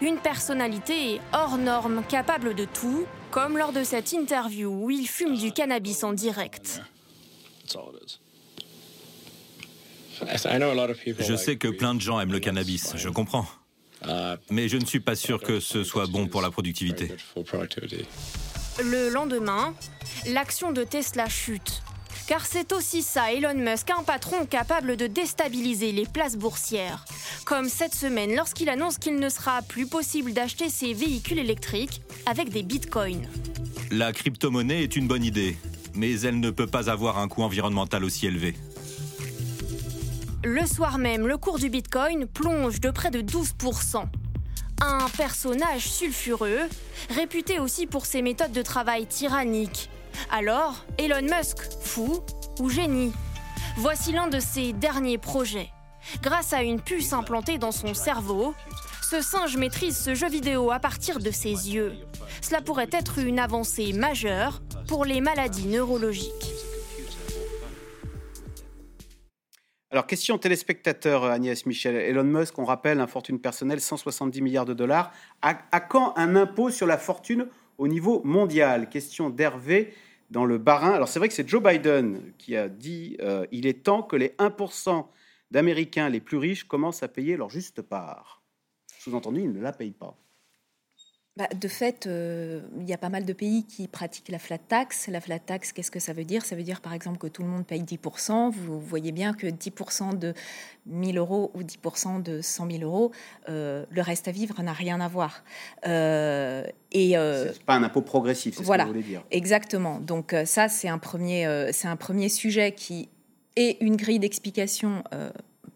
Une personnalité hors norme, capable de tout, comme lors de cette interview où il fume du cannabis en direct. Je sais que plein de gens aiment le cannabis, je comprends. Mais je ne suis pas sûr que ce soit bon pour la productivité. Le lendemain, l'action de Tesla chute. Car c'est aussi ça, Elon Musk, un patron capable de déstabiliser les places boursières. Comme cette semaine, lorsqu'il annonce qu'il ne sera plus possible d'acheter ses véhicules électriques avec des bitcoins. La crypto-monnaie est une bonne idée, mais elle ne peut pas avoir un coût environnemental aussi élevé. Le soir même, le cours du bitcoin plonge de près de 12%. Un personnage sulfureux, réputé aussi pour ses méthodes de travail tyranniques. Alors, Elon Musk, fou ou génie? Voici l'un de ses derniers projets. Grâce à une puce implantée dans son cerveau, ce singe maîtrise ce jeu vidéo à partir de ses yeux. Cela pourrait être une avancée majeure pour les maladies neurologiques. Alors, question téléspectateur, Agnès Michel. Elon Musk, on rappelle, un fortune personnelle, 170 milliards de dollars. À, quand un impôt sur la fortune au niveau mondial? Question d'Hervé dans le Barin. Alors, c'est vrai que c'est Joe Biden qui a dit euh, il est temps que les 1% d'Américains les plus riches commencent à payer leur juste part. Sous-entendu, ils ne la payent pas. Bah, de fait, euh, il y a pas mal de pays qui pratiquent la flat tax. La flat tax, qu'est-ce que ça veut dire? Ça veut dire par exemple que tout le monde paye 10%. Vous voyez bien que 10% de 1000 euros ou 10% de 100 000 euros, euh, le reste à vivre n'a rien à voir. Euh, et c'est pas un impôt progressif, c'est voilà, ce que vous voulez dire. Exactement. Donc ça, c'est un premier, c'est un premier sujet qui est une grille d'explication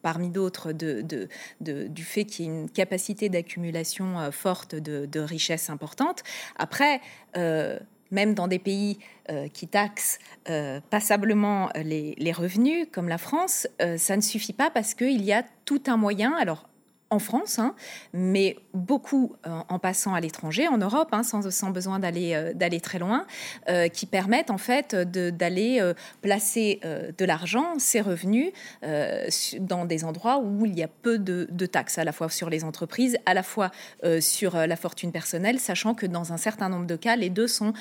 parmi d'autres, du fait qu'il y ait une capacité d'accumulation euh, forte de, richesses importantes. Après, euh, même dans des pays euh, qui taxent passablement les, les, revenus, comme la France, ça ne suffit pas parce qu'il y a tout un moyen. Alors, en France, hein, mais beaucoup euh, en passant à l'étranger, en Europe, hein, sans, besoin d'aller euh, très loin, euh, qui permettent en fait d'aller placer de l'argent, ses revenus, dans des endroits où il y a peu de, de, taxes, à la fois sur les entreprises, à la fois sur la fortune personnelle, sachant que dans un certain nombre de cas, les deux sont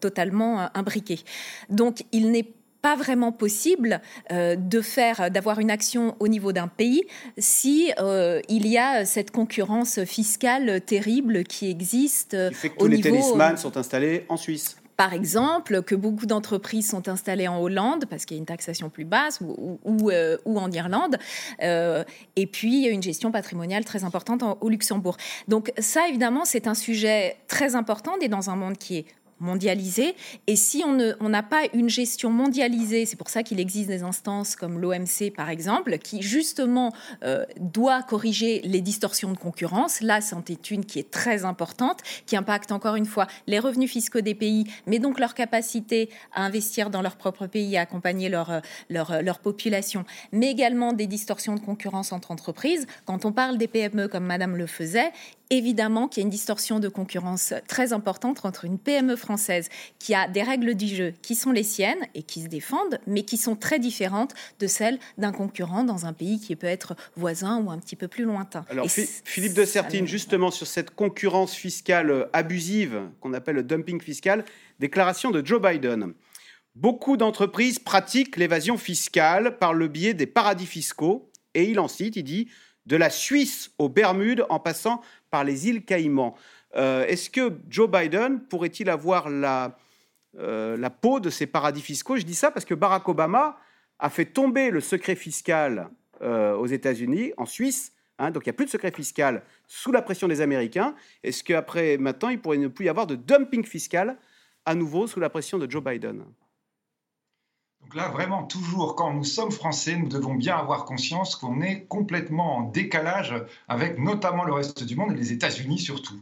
totalement imbriqués. Donc, il n'est pas vraiment possible euh, de faire, d'avoir une action au niveau d'un pays si euh, il y a cette concurrence fiscale terrible qui existe. Qui fait que tous les sont installés en Suisse par exemple, que beaucoup d'entreprises sont installées en Hollande parce qu'il y a une taxation plus basse ou, ou, euh, en Irlande, et puis il y a une gestion patrimoniale très importante au Luxembourg. Donc ça, évidemment, c'est un sujet très important et dans un monde qui est mondialisé. Et si on n'a pas une gestion mondialisée, c'est pour ça qu'il existe des instances comme l'OMC par exemple, qui justement euh, doit corriger les distorsions de concurrence. Là, c'en est une qui est très importante, qui impacte encore une fois les revenus fiscaux des pays, mais donc leur capacité à investir dans leur propre pays, à accompagner leur, euh, leur, euh, leur population, mais également des distorsions de concurrence entre entreprises. Quand on parle des PME comme Madame le faisait, évidemment qu'il y a une distorsion de concurrence très importante entre une PME française qui a des règles du jeu qui sont les siennes et qui se défendent, mais qui sont très différentes de celles d'un concurrent dans un pays qui peut être voisin ou un petit peu plus lointain. Alors, Philippe de Sertine, justement sur cette concurrence fiscale euh, abusive qu'on appelle le dumping fiscal, déclaration de Joe Biden. Beaucoup d'entreprises pratiquent l'évasion fiscale par le biais des paradis fiscaux. Et il en cite, il dit, de la Suisse aux Bermudes en passant par les îles Caïmans. Euh, est-ce que Joe Biden pourrait-il avoir la, euh, la peau de ces paradis fiscaux? Je dis ça parce que Barack Obama a fait tomber le secret fiscal euh, aux États-Unis, en Suisse. Hein, donc il n'y a plus de secret fiscal sous la pression des Américains. Est-ce qu'après, maintenant, il pourrait ne plus y avoir de dumping fiscal à nouveau sous la pression de Joe Biden? Donc là, vraiment, toujours, quand nous sommes français, nous devons bien avoir conscience qu'on est complètement en décalage avec notamment le reste du monde et les États-Unis surtout.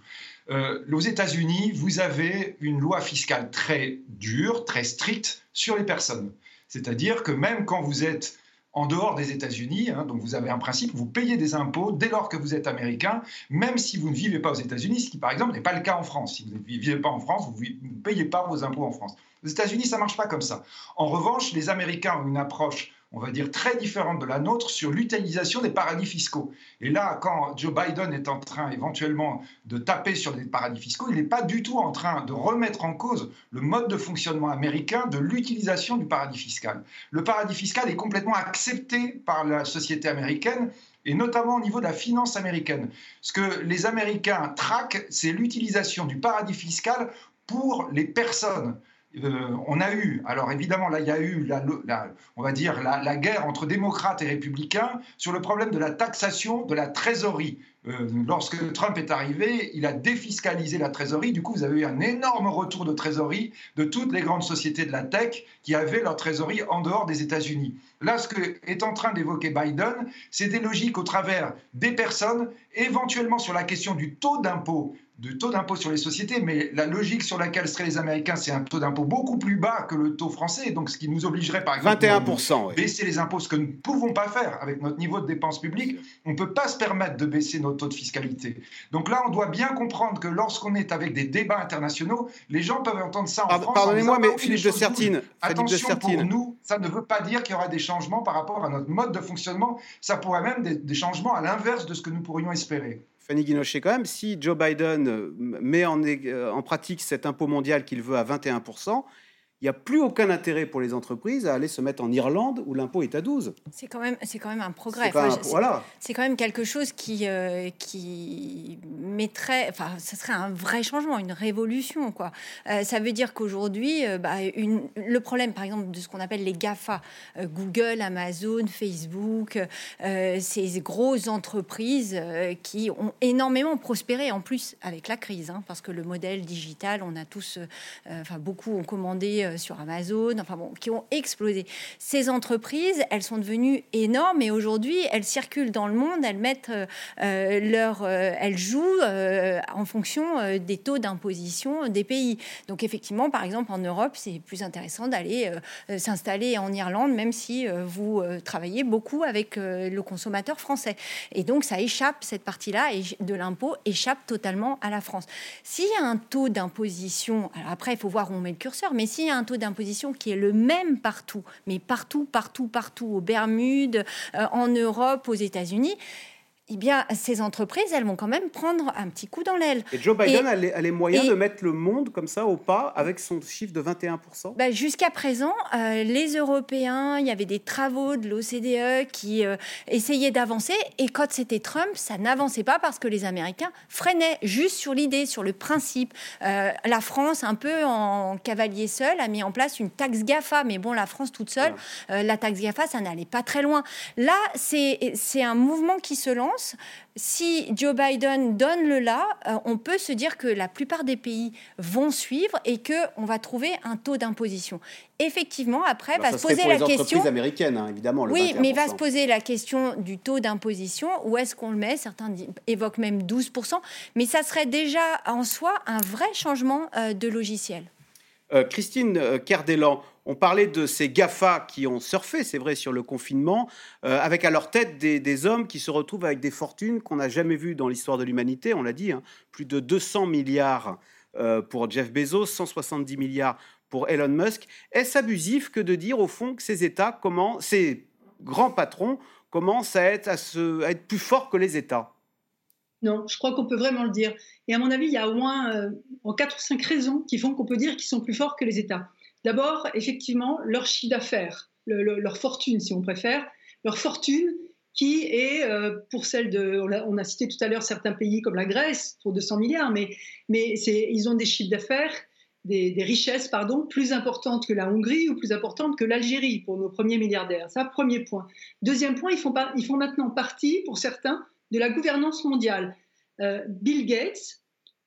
Euh, aux États-Unis, vous avez une loi fiscale très dure, très stricte sur les personnes. C'est-à-dire que même quand vous êtes en dehors des États-Unis, hein, donc vous avez un principe, vous payez des impôts dès lors que vous êtes américain, même si vous ne vivez pas aux États-Unis, ce qui par exemple n'est pas le cas en France. Si vous ne vivez pas en France, vous ne payez pas vos impôts en France. Aux États-Unis, ça marche pas comme ça. En revanche, les Américains ont une approche on va dire, très différente de la nôtre sur l'utilisation des paradis fiscaux. Et là, quand Joe Biden est en train éventuellement de taper sur des paradis fiscaux, il n'est pas du tout en train de remettre en cause le mode de fonctionnement américain de l'utilisation du paradis fiscal. Le paradis fiscal est complètement accepté par la société américaine et notamment au niveau de la finance américaine. Ce que les Américains traquent, c'est l'utilisation du paradis fiscal pour les personnes. Euh, on a eu, alors évidemment, là, il y a eu, la, on va dire, la, guerre entre démocrates et républicains sur le problème de la taxation de la trésorerie. Euh, lorsque Trump est arrivé, il a défiscalisé la trésorerie. Du coup, vous avez eu un énorme retour de trésorerie de toutes les grandes sociétés de la tech qui avaient leur trésorerie en dehors des États-Unis. Là, ce que est en train d'évoquer Biden, c'est des logiques au travers des personnes, éventuellement sur la question du taux d'impôt de taux d'impôt sur les sociétés, mais la logique sur laquelle seraient les Américains, c'est un taux d'impôt beaucoup plus bas que le taux français, donc ce qui nous obligerait par exemple 21%, à baisser les impôts, ce que nous ne pouvons pas faire avec notre niveau de dépenses publiques. On ne peut pas se permettre de baisser nos taux de fiscalité. Donc là, on doit bien comprendre que lorsqu'on est avec des débats internationaux, les gens peuvent entendre ça en France. Pardonnez-moi, mais Philippe de Sertine, attention pour nous, ça ne veut pas dire qu'il y aura des changements par rapport à notre mode de fonctionnement. Ça pourrait même des, des changements à l'inverse de ce que nous pourrions espérer. Fanny Guinochet, quand même, si Joe Biden euh, met en, euh, en pratique cet impôt mondial qu'il veut à 21%, il n'y a plus aucun intérêt pour les entreprises à aller se mettre en Irlande où l'impôt est à 12. C'est quand même, c'est quand même un progrès. C'est quand, même quelque chose qui, euh, qui mettrait, enfin, ce serait un vrai changement, une révolution, quoi. Euh, ça veut dire qu'aujourd'hui, euh, bah, le problème, par exemple, de ce qu'on appelle les GAFA, Google, Amazon, Facebook, ces grosses entreprises qui ont énormément prospéré, en plus avec la crise, hein, parce que le modèle digital, on a tous, enfin, beaucoup ont commandé euh, sur Amazon, enfin bon, qui ont explosé. Ces entreprises, elles sont devenues énormes et aujourd'hui, elles circulent dans le monde, elles mettent euh, euh, leur, elles jouent en fonction des taux d'imposition des pays. Donc effectivement, par exemple, en Europe, c'est plus intéressant d'aller s'installer en Irlande, même si vous travaillez beaucoup avec le consommateur français. Et donc, ça échappe, cette partie-là de l'impôt échappe totalement à la France. S'il y a un taux d'imposition, après, il faut voir où on met le curseur, mais s'il y a un taux d'imposition qui est le même partout, mais partout, partout, partout, aux Bermudes, euh, en Europe, aux États-Unis, eh bien, ces entreprises, elles vont quand même prendre un petit coup dans l'aile. Et Joe Biden a, les, moyens de mettre le monde comme ça au pas avec son chiffre de 21% bah, Jusqu'à présent, euh, les Européens, il y avait des travaux de l'OCDE qui euh, essayaient d'avancer. Et quand c'était Trump, ça n'avançait pas parce que les Américains freinaient juste sur l'idée, sur le principe. Euh, la France, un peu en cavalier seul, a mis en place une taxe GAFA. Mais bon, la France toute seule, la taxe GAFA, ça n'allait pas très loin. Là, c'est un mouvement qui se lance si Joe Biden donne le là, euh, on peut se dire que la plupart des pays vont suivre et qu'on va trouver un taux d'imposition. Effectivement, après, va se poser la les question. américaines, hein, évidemment. oui, mais va se poser la question du taux d'imposition. Où est-ce qu'on le met? Certains évoquent même 12%. Mais ça serait déjà en soi un vrai changement euh, de logiciel. Euh, Christine Kerdelan, on parlait de ces GAFA qui ont surfé, c'est vrai, sur le confinement, euh, avec à leur tête des, hommes qui se retrouvent avec des fortunes qu'on n'a jamais vues dans l'histoire de l'humanité, on l'a dit, hein. plus de 200 milliards euh, pour Jeff Bezos, 170 milliards pour Elon Musk. Est-ce abusif que de dire au fond que ces États, ces grands patrons commencent à être, plus forts que les États? Non, je crois qu'on peut vraiment le dire. Et à mon avis, il y a au moins euh, en 4 ou 5 raisons qui font qu'on peut dire qu'ils sont plus forts que les États. D'abord, effectivement, leur chiffre d'affaires, leur fortune, si on préfère, leur fortune qui est, euh, pour celle de, on a, cité tout à l'heure certains pays comme la Grèce pour 200 milliards, mais, mais ils ont des chiffres d'affaires, des, richesses, pardon, plus importantes que la Hongrie ou plus importantes que l'Algérie pour nos premiers milliardaires. Ça, premier point. Deuxième point, ils font, ils font maintenant partie, pour certains, de la gouvernance mondiale. Euh, Bill Gates,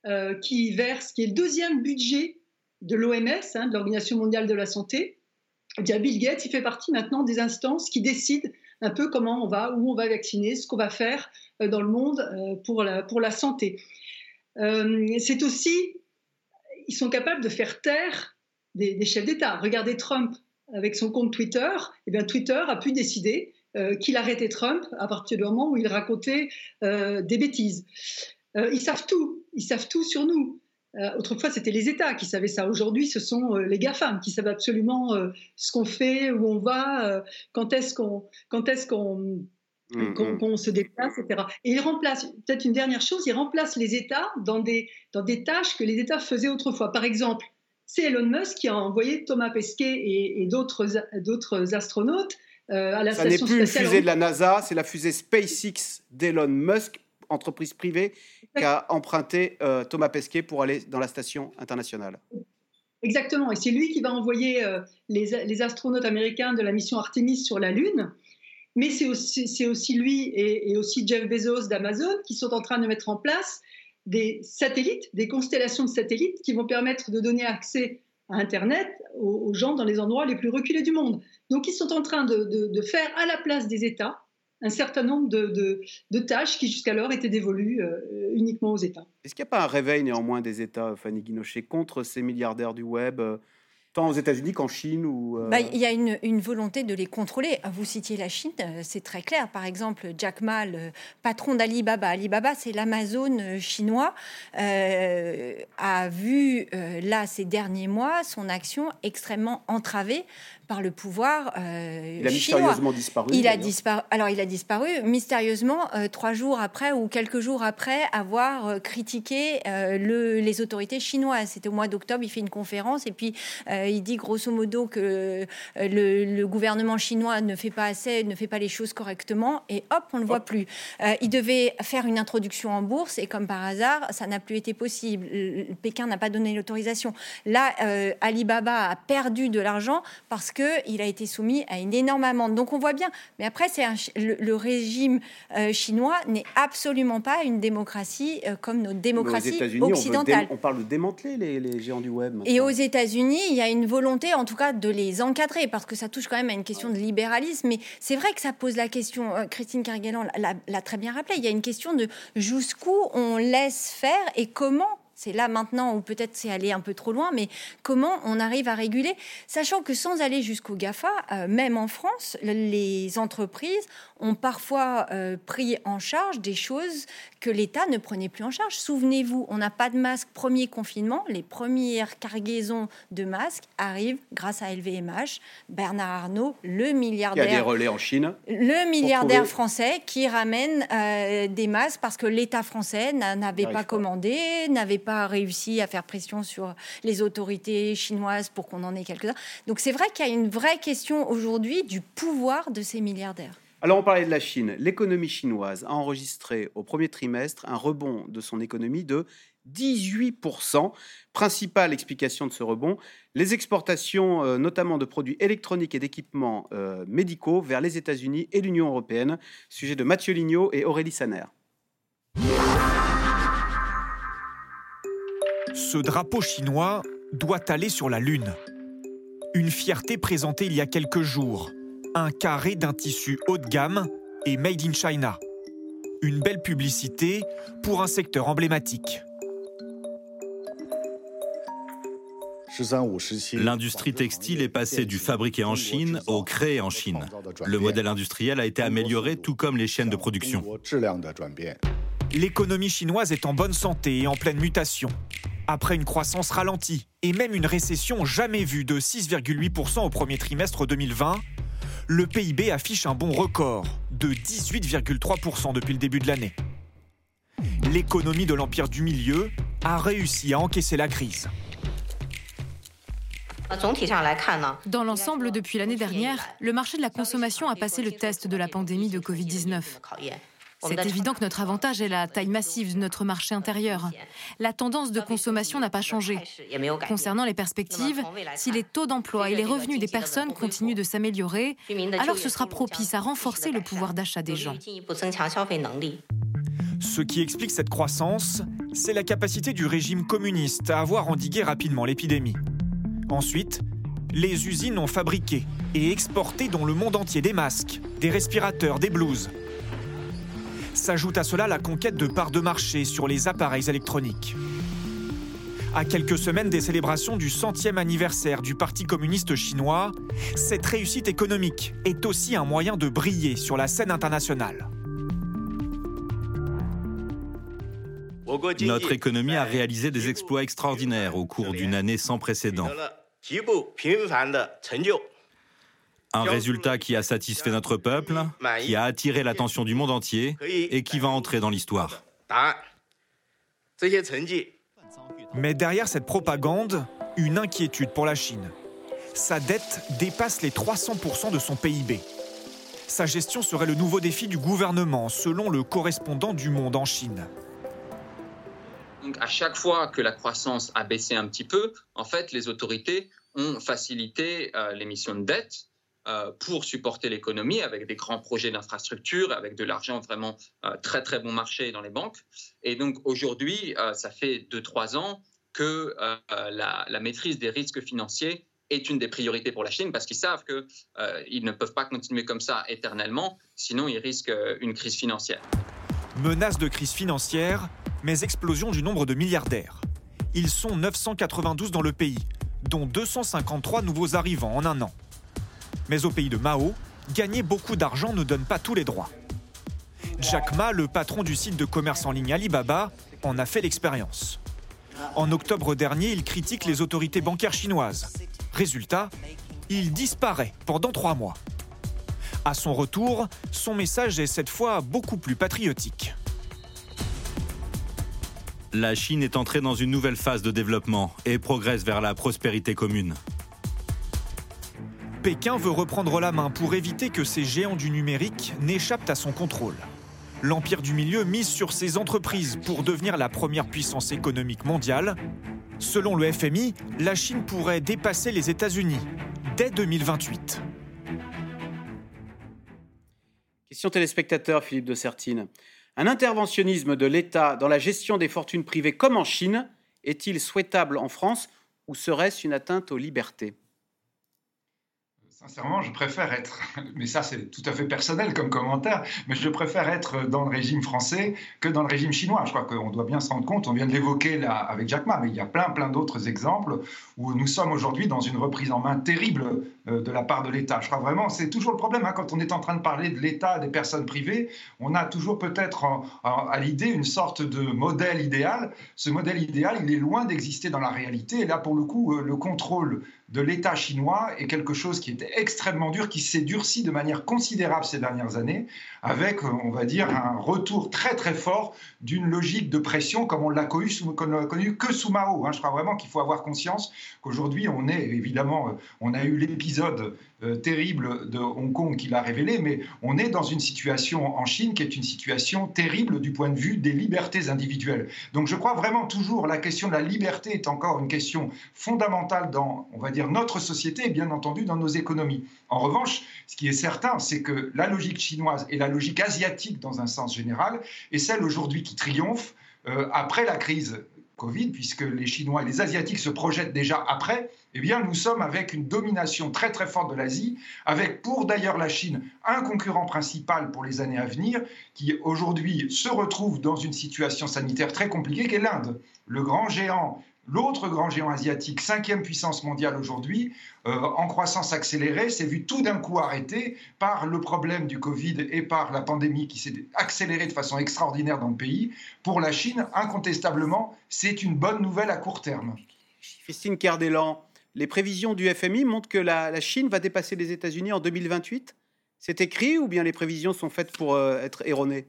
euh, qui verse, qui est le deuxième budget de l'OMS, hein, de l'Organisation mondiale de la santé, eh Bill Gates, il fait partie maintenant des instances qui décident un peu comment on va, où on va vacciner, ce qu'on va faire euh, dans le monde euh, pour la, santé. Euh, c'est aussi, ils sont capables de faire taire des, chefs d'État. Regardez Trump avec son compte Twitter. Eh bien, Twitter a pu décider qu'il arrêtait Trump à partir du moment où il racontait des bêtises. ils savent tout, ils savent tout sur nous. Autrefois, c'était les États qui savaient ça. Aujourd'hui, ce sont les GAFAM qui savent absolument ce qu'on fait, où on va, quand est-ce qu'on, quand est-ce qu'on mmh, qu'on mmh. se déplace, etc. Et il remplace, peut-être une dernière chose, il remplace les États dans des, dans des tâches que les États faisaient autrefois. Par exemple, c'est Elon Musk qui a envoyé Thomas Pesquet et, d'autres astronautes euh, à la Ça n'est plus une fusée de la NASA, c'est la fusée SpaceX d'Elon Musk, entreprise privée, qui a emprunté euh, Thomas Pesquet pour aller dans la station internationale. Exactement, et c'est lui qui va envoyer euh, les, astronautes américains de la mission Artemis sur la Lune. Mais c'est aussi, aussi, lui et, et, aussi Jeff Bezos d'Amazon qui sont en train de mettre en place des satellites, des constellations de satellites qui vont permettre de donner accès à Internet aux, gens dans les endroits les plus reculés du monde. Donc ils sont en train de, faire à la place des États un certain nombre de, tâches qui jusqu'alors étaient dévolues euh, uniquement aux États. Est-ce qu'il n'y a pas un réveil néanmoins des États, Fanny Guinochet, contre ces milliardaires du web euh, tant aux États-Unis qu'en Chine ou euh, bah, Il y a une, volonté de les contrôler. Vous citiez la Chine, euh, c'est très clair. Par exemple, Jack Ma, le patron d'Alibaba, Alibaba, c'est l'Amazon euh, chinois, a vu là ces derniers mois son action extrêmement entravée par le pouvoir euh, Il a mystérieusement disparu. Il a disparu. Alors il a disparu mystérieusement euh, trois jours après ou quelques jours après avoir euh, critiqué le, les autorités chinoises. C'était au mois d'octobre. Il fait une conférence et puis il dit grosso modo que le, gouvernement chinois ne fait pas assez, ne fait pas les choses correctement et hop, on le voit plus. il devait faire une introduction en bourse et comme par hasard, ça n'a plus été possible. Pékin n'a pas donné l'autorisation. Là, Alibaba a perdu de l'argent parce qu'il a été soumis à une énorme amende. Donc on voit bien. Mais après, c'est le, régime euh, chinois n'est absolument pas une démocratie euh, comme nos démocraties occidentales. On, parle de démanteler les, géants du web. Et aux États-Unis, il y a une volonté, en tout cas, de les encadrer, parce que ça touche quand même à une question de libéralisme. Mais c'est vrai que ça pose la question, euh, Christine Carguelan l'a très bien rappelé, il y a une question de jusqu'où on laisse faire et comment c'est là maintenant, ou peut-être c'est aller un peu trop loin, mais comment on arrive à réguler, sachant que sans aller jusqu'au GAFA, euh, même en France, les entreprises ont parfois euh, pris en charge des choses que l'État ne prenait plus en charge. Souvenez-vous, on n'a pas de masque premier confinement. Les premières cargaisons de masques arrivent grâce à LVMH. Bernard Arnault, le milliardaire. Il y a des relais en Chine. Le milliardaire français qui ramène euh, des masques parce que l'État français n'avait pas commandé, n'avait pas réussi à faire pression sur les autorités chinoises pour qu'on en ait quelques-uns. Donc c'est vrai qu'il y a une vraie question aujourd'hui du pouvoir de ces milliardaires. Alors on parlait de la Chine. L'économie chinoise a enregistré au premier trimestre un rebond de son économie de 18%. Principale explication de ce rebond, les exportations euh, notamment de produits électroniques et d'équipements euh, médicaux vers les États-Unis et l'Union européenne. Sujet de Mathieu Lignot et Aurélie Saner. Ce drapeau chinois doit aller sur la Lune. Une fierté présentée il y a quelques jours un carré d'un tissu haut de gamme et made in China. Une belle publicité pour un secteur emblématique. L'industrie textile est passée du fabriqué en Chine au créé en Chine. Le modèle industriel a été amélioré, tout comme les chaînes de production. L'économie chinoise est en bonne santé et en pleine mutation. Après une croissance ralentie et même une récession jamais vue de 6,8% au premier trimestre 2020, le PIB affiche un bon record de 18,3% depuis le début de l'année. L'économie de l'Empire du Milieu a réussi à encaisser la crise. Dans l'ensemble, depuis l'année dernière, le marché de la consommation a passé le test de la pandémie de Covid-19. C'est évident que notre avantage est la taille massive de notre marché intérieur. La tendance de consommation n'a pas changé. Concernant les perspectives, si les taux d'emploi et les revenus des personnes continuent de s'améliorer, alors ce sera propice à renforcer le pouvoir d'achat des gens. Ce qui explique cette croissance, c'est la capacité du régime communiste à avoir endigué rapidement l'épidémie. Ensuite, les usines ont fabriqué et exporté dans le monde entier des masques, des respirateurs, des blouses. S'ajoute à cela la conquête de parts de marché sur les appareils électroniques. À quelques semaines des célébrations du centième anniversaire du Parti communiste chinois, cette réussite économique est aussi un moyen de briller sur la scène internationale. Notre économie a réalisé des exploits extraordinaires au cours d'une année sans précédent. Un résultat qui a satisfait notre peuple, qui a attiré l'attention du monde entier et qui va entrer dans l'histoire. Mais derrière cette propagande, une inquiétude pour la Chine. Sa dette dépasse les 300% de son PIB. Sa gestion serait le nouveau défi du gouvernement, selon le correspondant du Monde en Chine. Donc à chaque fois que la croissance a baissé un petit peu, en fait, les autorités ont facilité euh, l'émission de dette pour supporter l'économie avec des grands projets d'infrastructure, avec de l'argent vraiment euh, très très bon marché dans les banques. Et donc aujourd'hui, ça fait 2-3 ans que la, maîtrise des risques financiers est une des priorités pour la Chine parce qu'ils savent qu'ils euh, ne peuvent pas continuer comme ça éternellement, sinon ils risquent euh, une crise financière. Menace de crise financière, mais explosion du nombre de milliardaires. Ils sont 992 dans le pays, dont 253 nouveaux arrivants en un an. Mais au pays de Mao, gagner beaucoup d'argent ne donne pas tous les droits. Jack Ma, le patron du site de commerce en ligne Alibaba, en a fait l'expérience. En octobre dernier, il critique les autorités bancaires chinoises Résultat, il disparaît pendant trois mois. À son retour, son message est cette fois beaucoup plus patriotique. La Chine est entrée dans une nouvelle phase de développement et progresse vers la prospérité commune. Pékin veut reprendre la main pour éviter que ces géants du numérique n'échappent à son contrôle. L'Empire du Milieu mise sur ses entreprises pour devenir la première puissance économique mondiale Selon le FMI, la Chine pourrait dépasser les États-Unis dès 2028. Question téléspectateur, Philippe de Sertine. Un interventionnisme de l'État dans la gestion des fortunes privées comme en Chine est-il souhaitable en France ou serait-ce une atteinte aux libertés? Sincèrement, je préfère être, mais ça c'est tout à fait personnel comme commentaire, mais je préfère être dans le régime français que dans le régime chinois. Je crois qu'on doit bien se rendre compte, on vient de l'évoquer là avec Jack Ma, mais il y a plein plein d'autres exemples où nous sommes aujourd'hui dans une reprise en main terrible de la part de l'État. Je crois vraiment, c'est toujours le problème, hein, quand on est en train de parler de l'État, des personnes privées, on a toujours peut-être à l'idée une sorte de modèle idéal. Ce modèle idéal, il est loin d'exister dans la réalité, et là pour le coup, euh, le contrôle de l'État chinois est quelque chose qui était extrêmement dur, qui s'est durci de manière considérable ces dernières années, avec, on va dire, un retour très très fort d'une logique de pression comme on l'a connu, que sous Mao. Hein. Je crois vraiment qu'il faut avoir conscience qu'aujourd'hui, on est évidemment, euh, on a eu l'épisode euh, terrible de Hong Kong qui l'a révélé, mais on est dans une situation en Chine qui est une situation terrible du point de vue des libertés individuelles. Donc je crois vraiment toujours la question de la liberté est encore une question fondamentale dans, on va dire, notre société et bien entendu dans nos économies. En revanche, ce qui est certain, c'est que la logique chinoise et la logique asiatique dans un sens général est celle aujourd'hui qui triomphe euh, après la crise Covid, puisque les Chinois et les Asiatiques se projettent déjà après, eh bien, nous sommes avec une domination très très forte de l'Asie, avec pour d'ailleurs la Chine un concurrent principal pour les années à venir, qui aujourd'hui se retrouve dans une situation sanitaire très compliquée, qu'est l'Inde. Le grand géant L'autre grand géant asiatique, cinquième puissance mondiale aujourd'hui, euh, en croissance accélérée, s'est vu tout d'un coup arrêté par le problème du Covid et par la pandémie qui s'est accélérée de façon extraordinaire dans le pays. Pour la Chine, incontestablement, c'est une bonne nouvelle à court terme. Christine Cardellan, les prévisions du FMI montrent que la, Chine va dépasser les États-Unis en 2028 C'est écrit ou bien les prévisions sont faites pour euh, être erronées?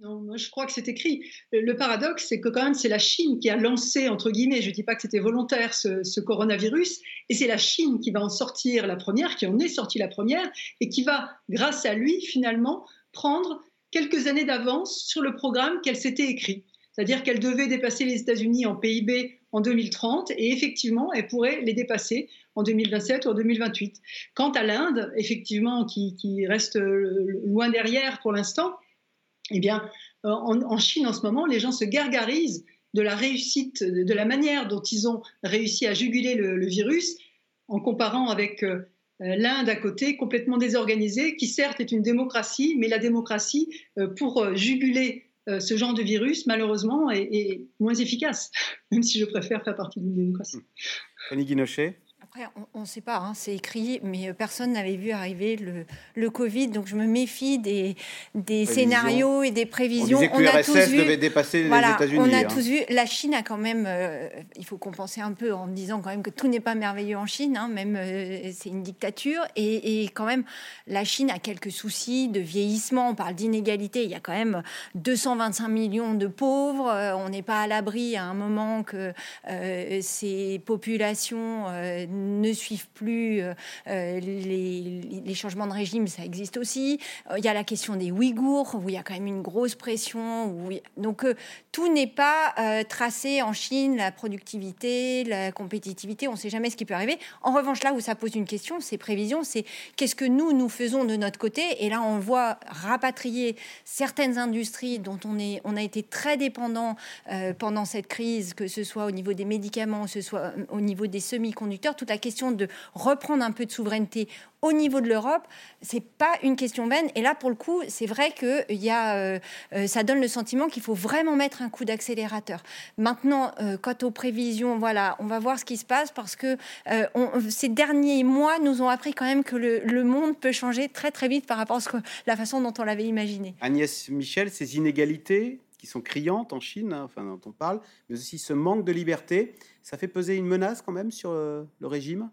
Non, moi je crois que c'est écrit. Le paradoxe, c'est que quand même c'est la Chine qui a lancé, entre guillemets, je ne dis pas que c'était volontaire, ce, coronavirus, et c'est la Chine qui va en sortir la première, qui en est sortie la première, et qui va, grâce à lui, finalement, prendre quelques années d'avance sur le programme qu'elle s'était écrit. C'est-à-dire qu'elle devait dépasser les États-Unis en PIB en 2030, et effectivement, elle pourrait les dépasser en 2027 ou en 2028. Quant à l'Inde, effectivement, qui, reste loin derrière pour l'instant, eh bien, euh, en, Chine, en ce moment, les gens se gargarisent de la réussite, de la manière dont ils ont réussi à juguler le, virus, en comparant avec euh, l'Inde à côté, complètement désorganisée, qui certes est une démocratie, mais la démocratie, euh, pour juguler ce genre de virus, malheureusement, est, moins efficace, même si je préfère faire partie d'une démocratie. Fanny Guinochet on ne sait pas, hein, c'est écrit, mais personne n'avait vu arriver le, le, Covid, donc je me méfie des, des scénarios et des prévisions. On, disait que a tous vu, devait dépasser les États-Unis. On a hein. tous vu. La Chine a quand même, euh, il faut compenser un peu en disant quand même que tout n'est pas merveilleux en Chine, hein, même euh, c'est une dictature, et, et, quand même la Chine a quelques soucis de vieillissement. On parle d'inégalité, il y a quand même 225 millions de pauvres. Euh, on n'est pas à l'abri à un moment que ces populations ne suivent plus euh, euh, les, changements de régime, ça existe aussi. Euh, il y a la question des Ouïghours, où il y a quand même une grosse pression. Donc tout n'est pas tracé en Chine, la productivité, la compétitivité, on ne sait jamais ce qui peut arriver. En revanche, là où ça pose une question, ces prévisions, c'est qu'est-ce que nous, nous faisons de notre côté? Et là, on voit rapatrier certaines industries dont on, est, on a été très dépendant pendant cette crise, que ce soit au niveau des médicaments, que ce soit au niveau des semi-conducteurs, la question de reprendre un peu de souveraineté au niveau de l'Europe, c'est pas une question vaine. Et là, pour le coup, c'est vrai que y a, euh, euh, ça donne le sentiment qu'il faut vraiment mettre un coup d'accélérateur. Maintenant, euh, quant aux prévisions, voilà, on va voir ce qui se passe parce que ces derniers mois nous ont appris quand même que le, monde peut changer très très vite par rapport à ce que, la façon dont on l'avait imaginé. Agnès Michel, ces inégalités qui sont criantes en Chine, hein, enfin dont on parle, mais aussi ce manque de liberté, ça fait peser une menace quand même sur le régime?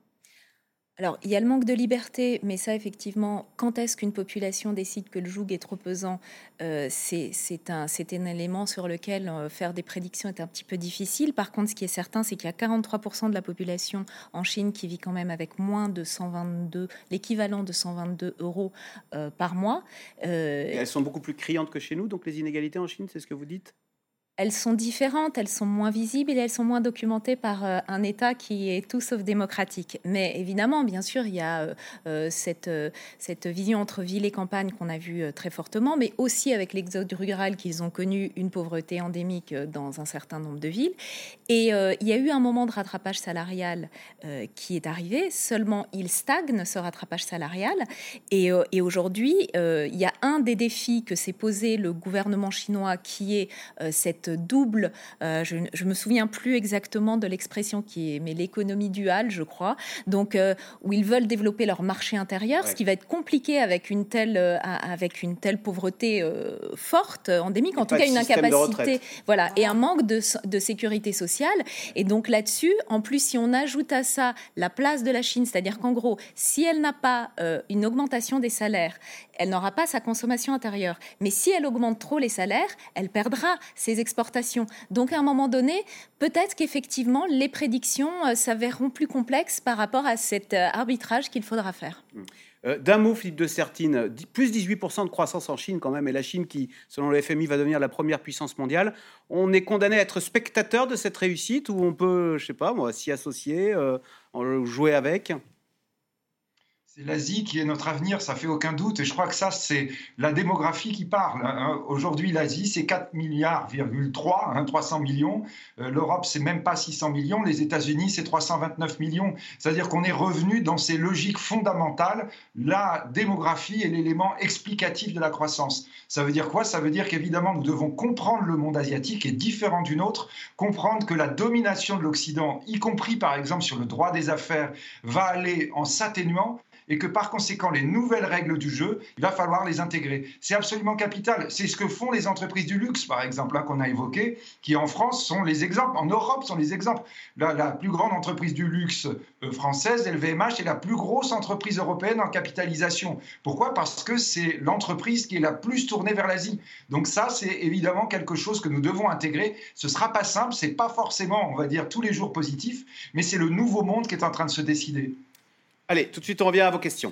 Alors, il y a le manque de liberté, mais ça, effectivement, quand est-ce qu'une population décide que le joug est trop pesant, euh, c'est un, un, élément sur lequel euh, faire des prédictions est un petit peu difficile. Par contre, ce qui est certain, c'est qu'il y a 43% de la population en Chine qui vit quand même avec moins de 122, l'équivalent de 122 euros euh, par mois. elles sont beaucoup plus criantes que chez nous, donc les inégalités en Chine, c'est ce que vous dites? Elles sont différentes, elles sont moins visibles et elles sont moins documentées par euh, un État qui est tout sauf démocratique. Mais évidemment, bien sûr, il y a euh, euh, cette, vision entre ville et campagne qu'on a vue très fortement, mais aussi avec l'exode rural qu'ils ont connu une pauvreté endémique dans un certain nombre de villes. Et il y a eu un moment de rattrapage salarial qui est arrivé, seulement il stagne ce rattrapage salarial. Et, et aujourd'hui, il y a un des défis que s'est posé le gouvernement chinois qui est cette double, euh, je, ne me souviens plus exactement de l'expression qui est, mais l'économie duale, je crois, donc euh, où ils veulent développer leur marché intérieur, ce qui va être compliqué avec une telle, euh, avec une telle pauvreté forte, endémique, en tout cas une incapacité, voilà, et un manque de, de sécurité sociale. Et donc là-dessus, en plus, si on ajoute à ça la place de la Chine, c'est-à-dire qu'en gros, si elle n'a pas une augmentation des salaires, elle n'aura pas sa consommation intérieure. Mais si elle augmente trop les salaires, elle perdra ses exportations. Donc à un moment donné, peut-être qu'effectivement, les prédictions euh, s'avéreront plus complexes par rapport à cet euh, arbitrage qu'il faudra faire. Mmh. Euh, d'un mot, Philippe de Sertine, plus 18% de croissance en Chine quand même, et la Chine qui, selon le FMI, va devenir la première puissance mondiale. On est condamné à être spectateur de cette réussite ou on peut, je sais pas moi, s'y associer, jouer avec? C'est l'Asie qui est notre avenir, ça fait aucun doute. Et je crois que ça, c'est la démographie qui parle. Hein. Aujourd'hui, l'Asie, c'est 4 milliards, 3, 300 hein, millions. Euh, L'Europe, c'est même pas 600 millions. Les États-Unis, c'est 329 millions. C'est-à-dire qu'on est revenu dans ces logiques fondamentales. La démographie est l'élément explicatif de la croissance. Ça veut dire quoi? Ça veut dire qu'évidemment, nous devons comprendre le monde asiatique est différent du nôtre, comprendre que la domination de l'Occident, y compris par exemple sur le droit des affaires, va aller en s'atténuant et que par conséquent, les nouvelles règles du jeu, il va falloir les intégrer. C'est absolument capital. C'est ce que font les entreprises du luxe, par exemple, hein, qu'on a évoqué, qui en France sont les exemples, en Europe sont les exemples. La, plus grande entreprise du luxe euh, française, LVMH, est la plus grosse entreprise européenne en capitalisation. Pourquoi? Parce que c'est l'entreprise qui est la plus tournée vers l'Asie. Donc ça, c'est évidemment quelque chose que nous devons intégrer. Ce sera pas simple, c'est pas forcément, on va dire, tous les jours positif, mais c'est le nouveau monde qui est en train de se décider. Allez, tout de suite, on revient à vos questions.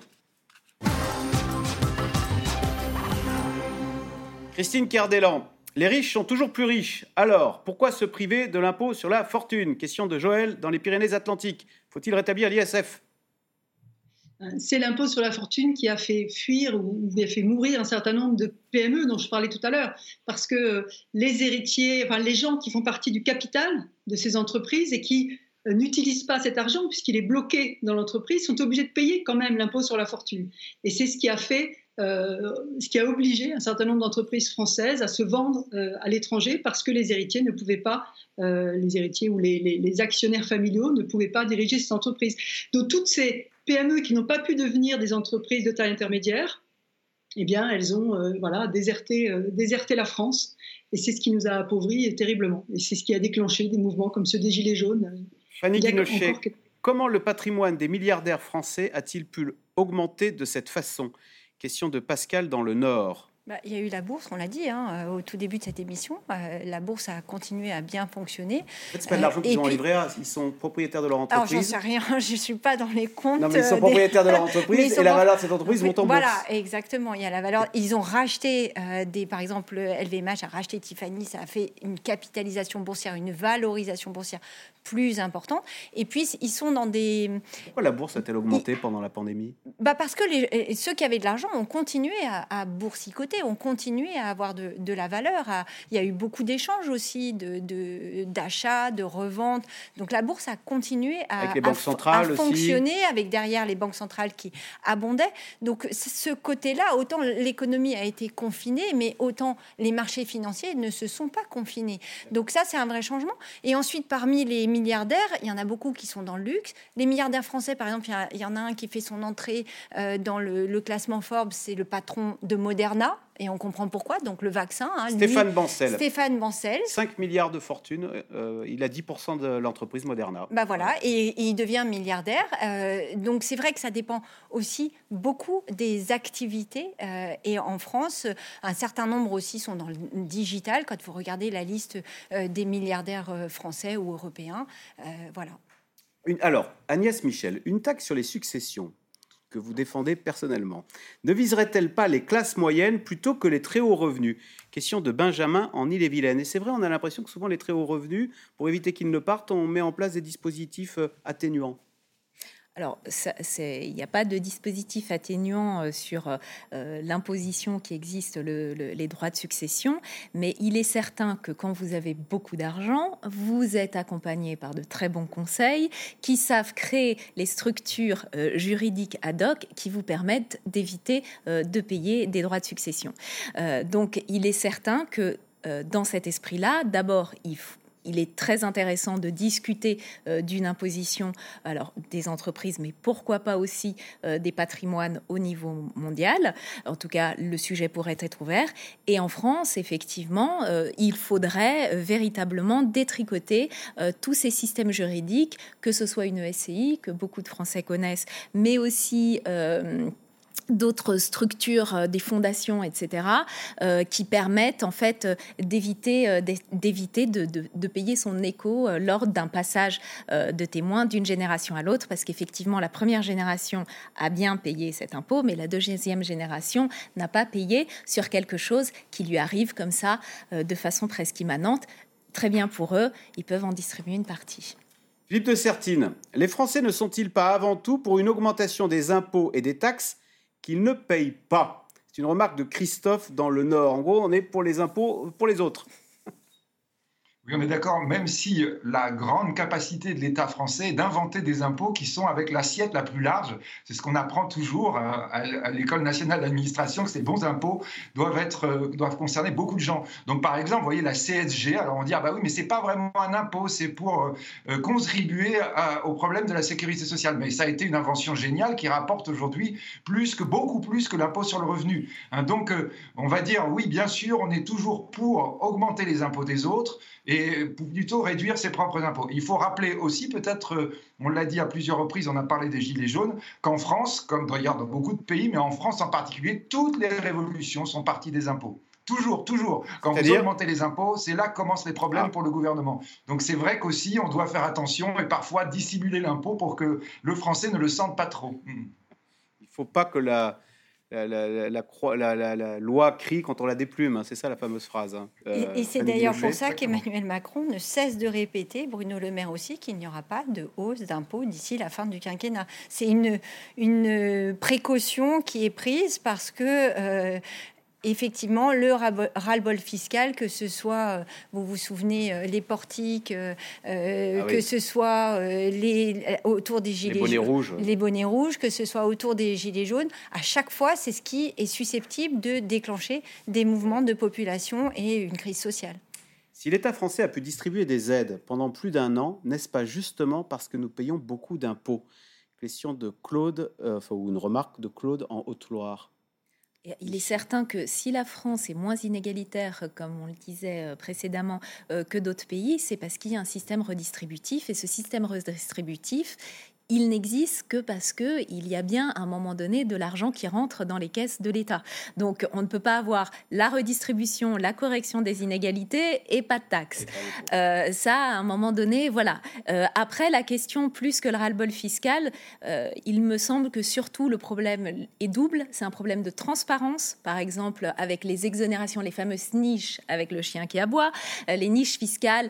Christine Cardellan, les riches sont toujours plus riches. Alors, pourquoi se priver de l'impôt sur la fortune? Question de Joël dans les Pyrénées-Atlantiques. Faut-il rétablir l'ISF? C'est l'impôt sur la fortune qui a fait fuir ou qui a fait mourir un certain nombre de PME dont je parlais tout à l'heure. Parce que les héritiers, enfin les gens qui font partie du capital de ces entreprises et qui euh, n'utilisent pas cet argent puisqu'il est bloqué dans l'entreprise, sont obligés de payer quand même l'impôt sur la fortune. Et c'est ce qui a fait, euh, ce qui a obligé un certain nombre d'entreprises françaises à se vendre euh, à l'étranger parce que les héritiers ne pouvaient pas, les héritiers ou les, les, actionnaires familiaux ne pouvaient pas diriger cette entreprise. Donc toutes ces PME qui n'ont pas pu devenir des entreprises de taille intermédiaire, eh bien, elles ont voilà, déserté, déserté la France. Et c'est ce qui nous a appauvris terriblement. Et c'est ce qui a déclenché des mouvements comme ceux des Gilets jaunes Fanny Guinochet, comment le patrimoine des milliardaires français a-t-il pu augmenter de cette façon? Question de Pascal dans le Nord. Bah, il y a eu la bourse, on l'a dit hein, euh, au tout début de cette émission. Euh, la bourse a continué à bien fonctionner. En fait, c'est pas de l'argent euh, qu'ils ont livré ils sont propriétaires de leur entreprise. Alors, j'en sais rien, je ne suis pas dans les comptes. Non, mais ils sont propriétaires de leur entreprise et la valeur de cette entreprise monte en bourse. Voilà, exactement. Il y a la valeur. Ils ont racheté, des, par exemple, LVMH a racheté Tiffany, ça a fait une capitalisation boursière, une valorisation boursière plus importante. Et puis, ils sont dans des... Pourquoi la bourse a-t-elle augmenté pendant la pandémie? Bah Parce que les, ceux qui avaient de l'argent ont continué à, à boursicoter, ont continué à avoir de, de la valeur. il y a eu beaucoup d'échanges aussi, d'achats, de, de, reventes. Donc la bourse a continué à, avec les banques centrales fonctionner, avec derrière les banques centrales qui abondaient. Donc ce côté-là, autant l'économie a été confinée, mais autant les marchés financiers ne se sont pas confinés. Donc ça, c'est un vrai changement. Et ensuite, parmi les milliardaires, il y en a beaucoup qui sont dans le luxe. Les milliardaires français, par exemple, il y, en a un qui fait son entrée euh, dans le, classement Forbes, c'est le patron de Moderna et on comprend pourquoi. Donc le vaccin. Hein, Stéphane Bancel. Stéphane Bancel. 5 milliards de fortune. Euh, il a 10% de l'entreprise Moderna. Bah voilà, et, il devient milliardaire. Euh, donc c'est vrai que ça dépend aussi beaucoup des activités. et en France, un certain nombre aussi sont dans le digital. Quand vous regardez la liste des milliardaires français ou européens, euh, voilà. alors, Agnès Michel, une taxe sur les successions que vous défendez personnellement, ne viserait-elle pas les classes moyennes plutôt que les très hauts revenus? Question de Benjamin en Ille-et-Vilaine. Et c'est vrai, on a l'impression que souvent les très hauts revenus, pour éviter qu'ils ne partent, on met en place des dispositifs euh, atténuants. Alors, il n'y a pas de dispositif atténuant euh, sur euh, l'imposition qui existe, les droits de succession, mais il est certain que quand vous avez beaucoup d'argent, vous êtes accompagné par de très bons conseils qui savent créer les structures euh, juridiques ad hoc qui vous permettent d'éviter de payer des droits de succession. donc, il est certain que dans cet esprit-là, d'abord, il faut il est très intéressant de discuter euh, d'une imposition alors des entreprises, mais pourquoi pas aussi euh, des patrimoines au niveau mondial. En tout cas, le sujet pourrait être ouvert. Et en France, effectivement, euh, il faudrait véritablement détricoter tous ces systèmes juridiques, que ce soit une SCI, que beaucoup de Français connaissent, mais aussi d'autres structures, euh, des fondations, etc., euh, qui permettent en fait euh, d'éviter d'éviter de, payer son écho lors d'un passage de témoin d'une génération à l'autre, parce qu'effectivement la première génération a bien payé cet impôt, mais la deuxième génération n'a pas payé sur quelque chose qui lui arrive comme ça de façon presque immanente. Très bien pour eux, ils peuvent en distribuer une partie. Philippe de Sertine, les Français ne sont-ils pas avant tout pour une augmentation des impôts et des taxes qu'ils ne payent pas. C'est une remarque de Christophe dans le Nord. En gros, on est pour les impôts pour les autres. On est d'accord, même si la grande capacité de l'État français est d'inventer des impôts qui sont avec l'assiette la plus large. C'est ce qu'on apprend toujours euh, à l'École nationale d'administration, que ces bons impôts doivent, être, euh, doivent concerner beaucoup de gens. Donc, par exemple, vous voyez la CSG, alors on dit, ah bah oui, mais c'est pas vraiment un impôt, c'est pour euh, contribuer au problème de la sécurité sociale. Mais ça a été une invention géniale qui rapporte aujourd'hui plus que, beaucoup plus que l'impôt sur le revenu. Hein, donc, on va dire, oui, bien sûr, on est toujours pour augmenter les impôts des autres, et plutôt réduire ses propres impôts. Il faut rappeler aussi, peut-être, on l'a dit à plusieurs reprises, on a parlé des Gilets jaunes, qu'en France, comme d'ailleurs dans beaucoup de pays, mais en France en particulier, toutes les révolutions sont parties des impôts. Toujours, toujours. Quand vous augmentez les impôts, c'est là que commencent les problèmes ah. pour le gouvernement. Donc c'est vrai qu'aussi, on doit faire attention et parfois dissimuler l'impôt pour que le français ne le sente pas trop. Il ne faut pas que la, la, loi crie quand on la déplume. Hein, c'est ça la fameuse phrase. Hein. et, euh, c'est d'ailleurs pour ça qu'Emmanuel Macron ne cesse de répéter, Bruno Le Maire aussi, qu'il n'y aura pas de hausse d'impôts d'ici la fin du quinquennat. C'est une, une précaution qui est prise parce que euh, effectivement le ras-le-bol fiscal, que ce soit, euh, vous vous souvenez, euh, les portiques, euh, ah que ce soit les, autour des gilets les bonnets rouges, les bonnets rouges, que ce soit autour des gilets jaunes. À chaque fois, c'est ce qui est susceptible de déclencher des mouvements de population et une crise sociale. Si l'État français a pu distribuer des aides pendant plus d'un an, n'est-ce pas justement parce que nous payons beaucoup d'impôts? Question de Claude, ou une remarque de Claude en Haute-Loire. Il est certain que si la France est moins inégalitaire, comme on le disait euh, précédemment, euh, que d'autres pays, c'est parce qu'il y a un système redistributif. Et ce système redistributif, il n'existe que parce que il y a bien à un moment donné de l'argent qui rentre dans les caisses de l'État. Donc on ne peut pas avoir la redistribution, la correction des inégalités et pas de taxes. Euh, ça, à un moment donné, voilà. Euh, après, la question plus que le ras-le-bol fiscal, euh, il me semble que surtout le problème est double. C'est un problème de transparence, par exemple avec les exonérations, les fameuses niches avec le chien qui aboie. les niches fiscales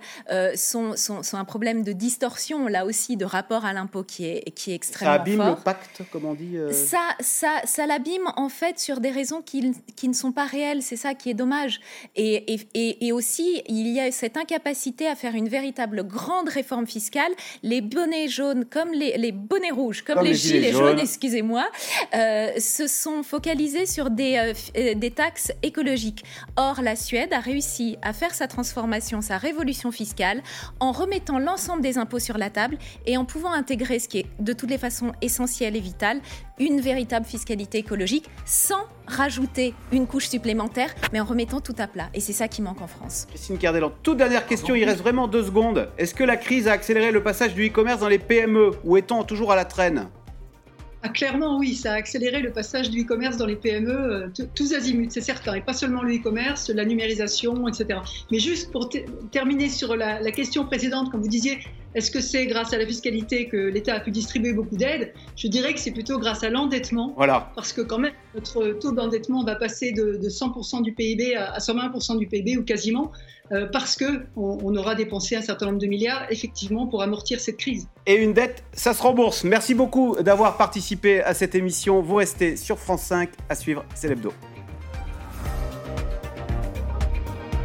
sont, sont, sont un problème de distorsion, là aussi, de rapport à l'impôt qui est qui est extrêmement. Ça abîme le pacte, comme on dit euh Ça, ça, ça l'abîme en fait sur des raisons qui, qui ne sont pas réelles. C'est ça qui est dommage. Et, et, et, aussi, il y a cette incapacité à faire une véritable grande réforme fiscale. Les bonnets jaunes, comme les, les bonnets rouges, comme, les, gilets, jaunes, excusez-moi, euh, se sont focalisés sur des, euh, des taxes écologiques. Or, la Suède a réussi à faire sa transformation, sa révolution fiscale, en remettant l'ensemble des impôts sur la table et en pouvant intégrer ce qui est de toutes les façons essentiel et vital, une véritable fiscalité écologique sans rajouter une couche supplémentaire, mais en remettant tout à plat. Et c'est ça qui manque en France. Christine Cardellan, toute dernière question, il reste vraiment deux secondes. Est-ce que la crise a accéléré le passage du e-commerce dans les PME ou est-on toujours à la traîne? Ah, clairement, oui, ça a accéléré le passage du e-commerce dans les PME, euh, tous azimuts, c'est certain, et pas seulement le e-commerce, la numérisation, etc. Mais juste pour terminer sur la, la, question précédente, quand vous disiez est-ce que c'est grâce à la fiscalité que l'État a pu distribuer beaucoup d'aides? Je dirais que c'est plutôt grâce à l'endettement. Voilà. Parce que quand même, notre taux d'endettement va passer de, 100% du PIB à 120% du PIB ou quasiment, euh, parce qu'on on aura dépensé un certain nombre de milliards, effectivement, pour amortir cette crise. Et une dette, ça se rembourse. Merci beaucoup d'avoir participé à cette émission. Vous restez sur France 5 à suivre, c'est l'hebdo.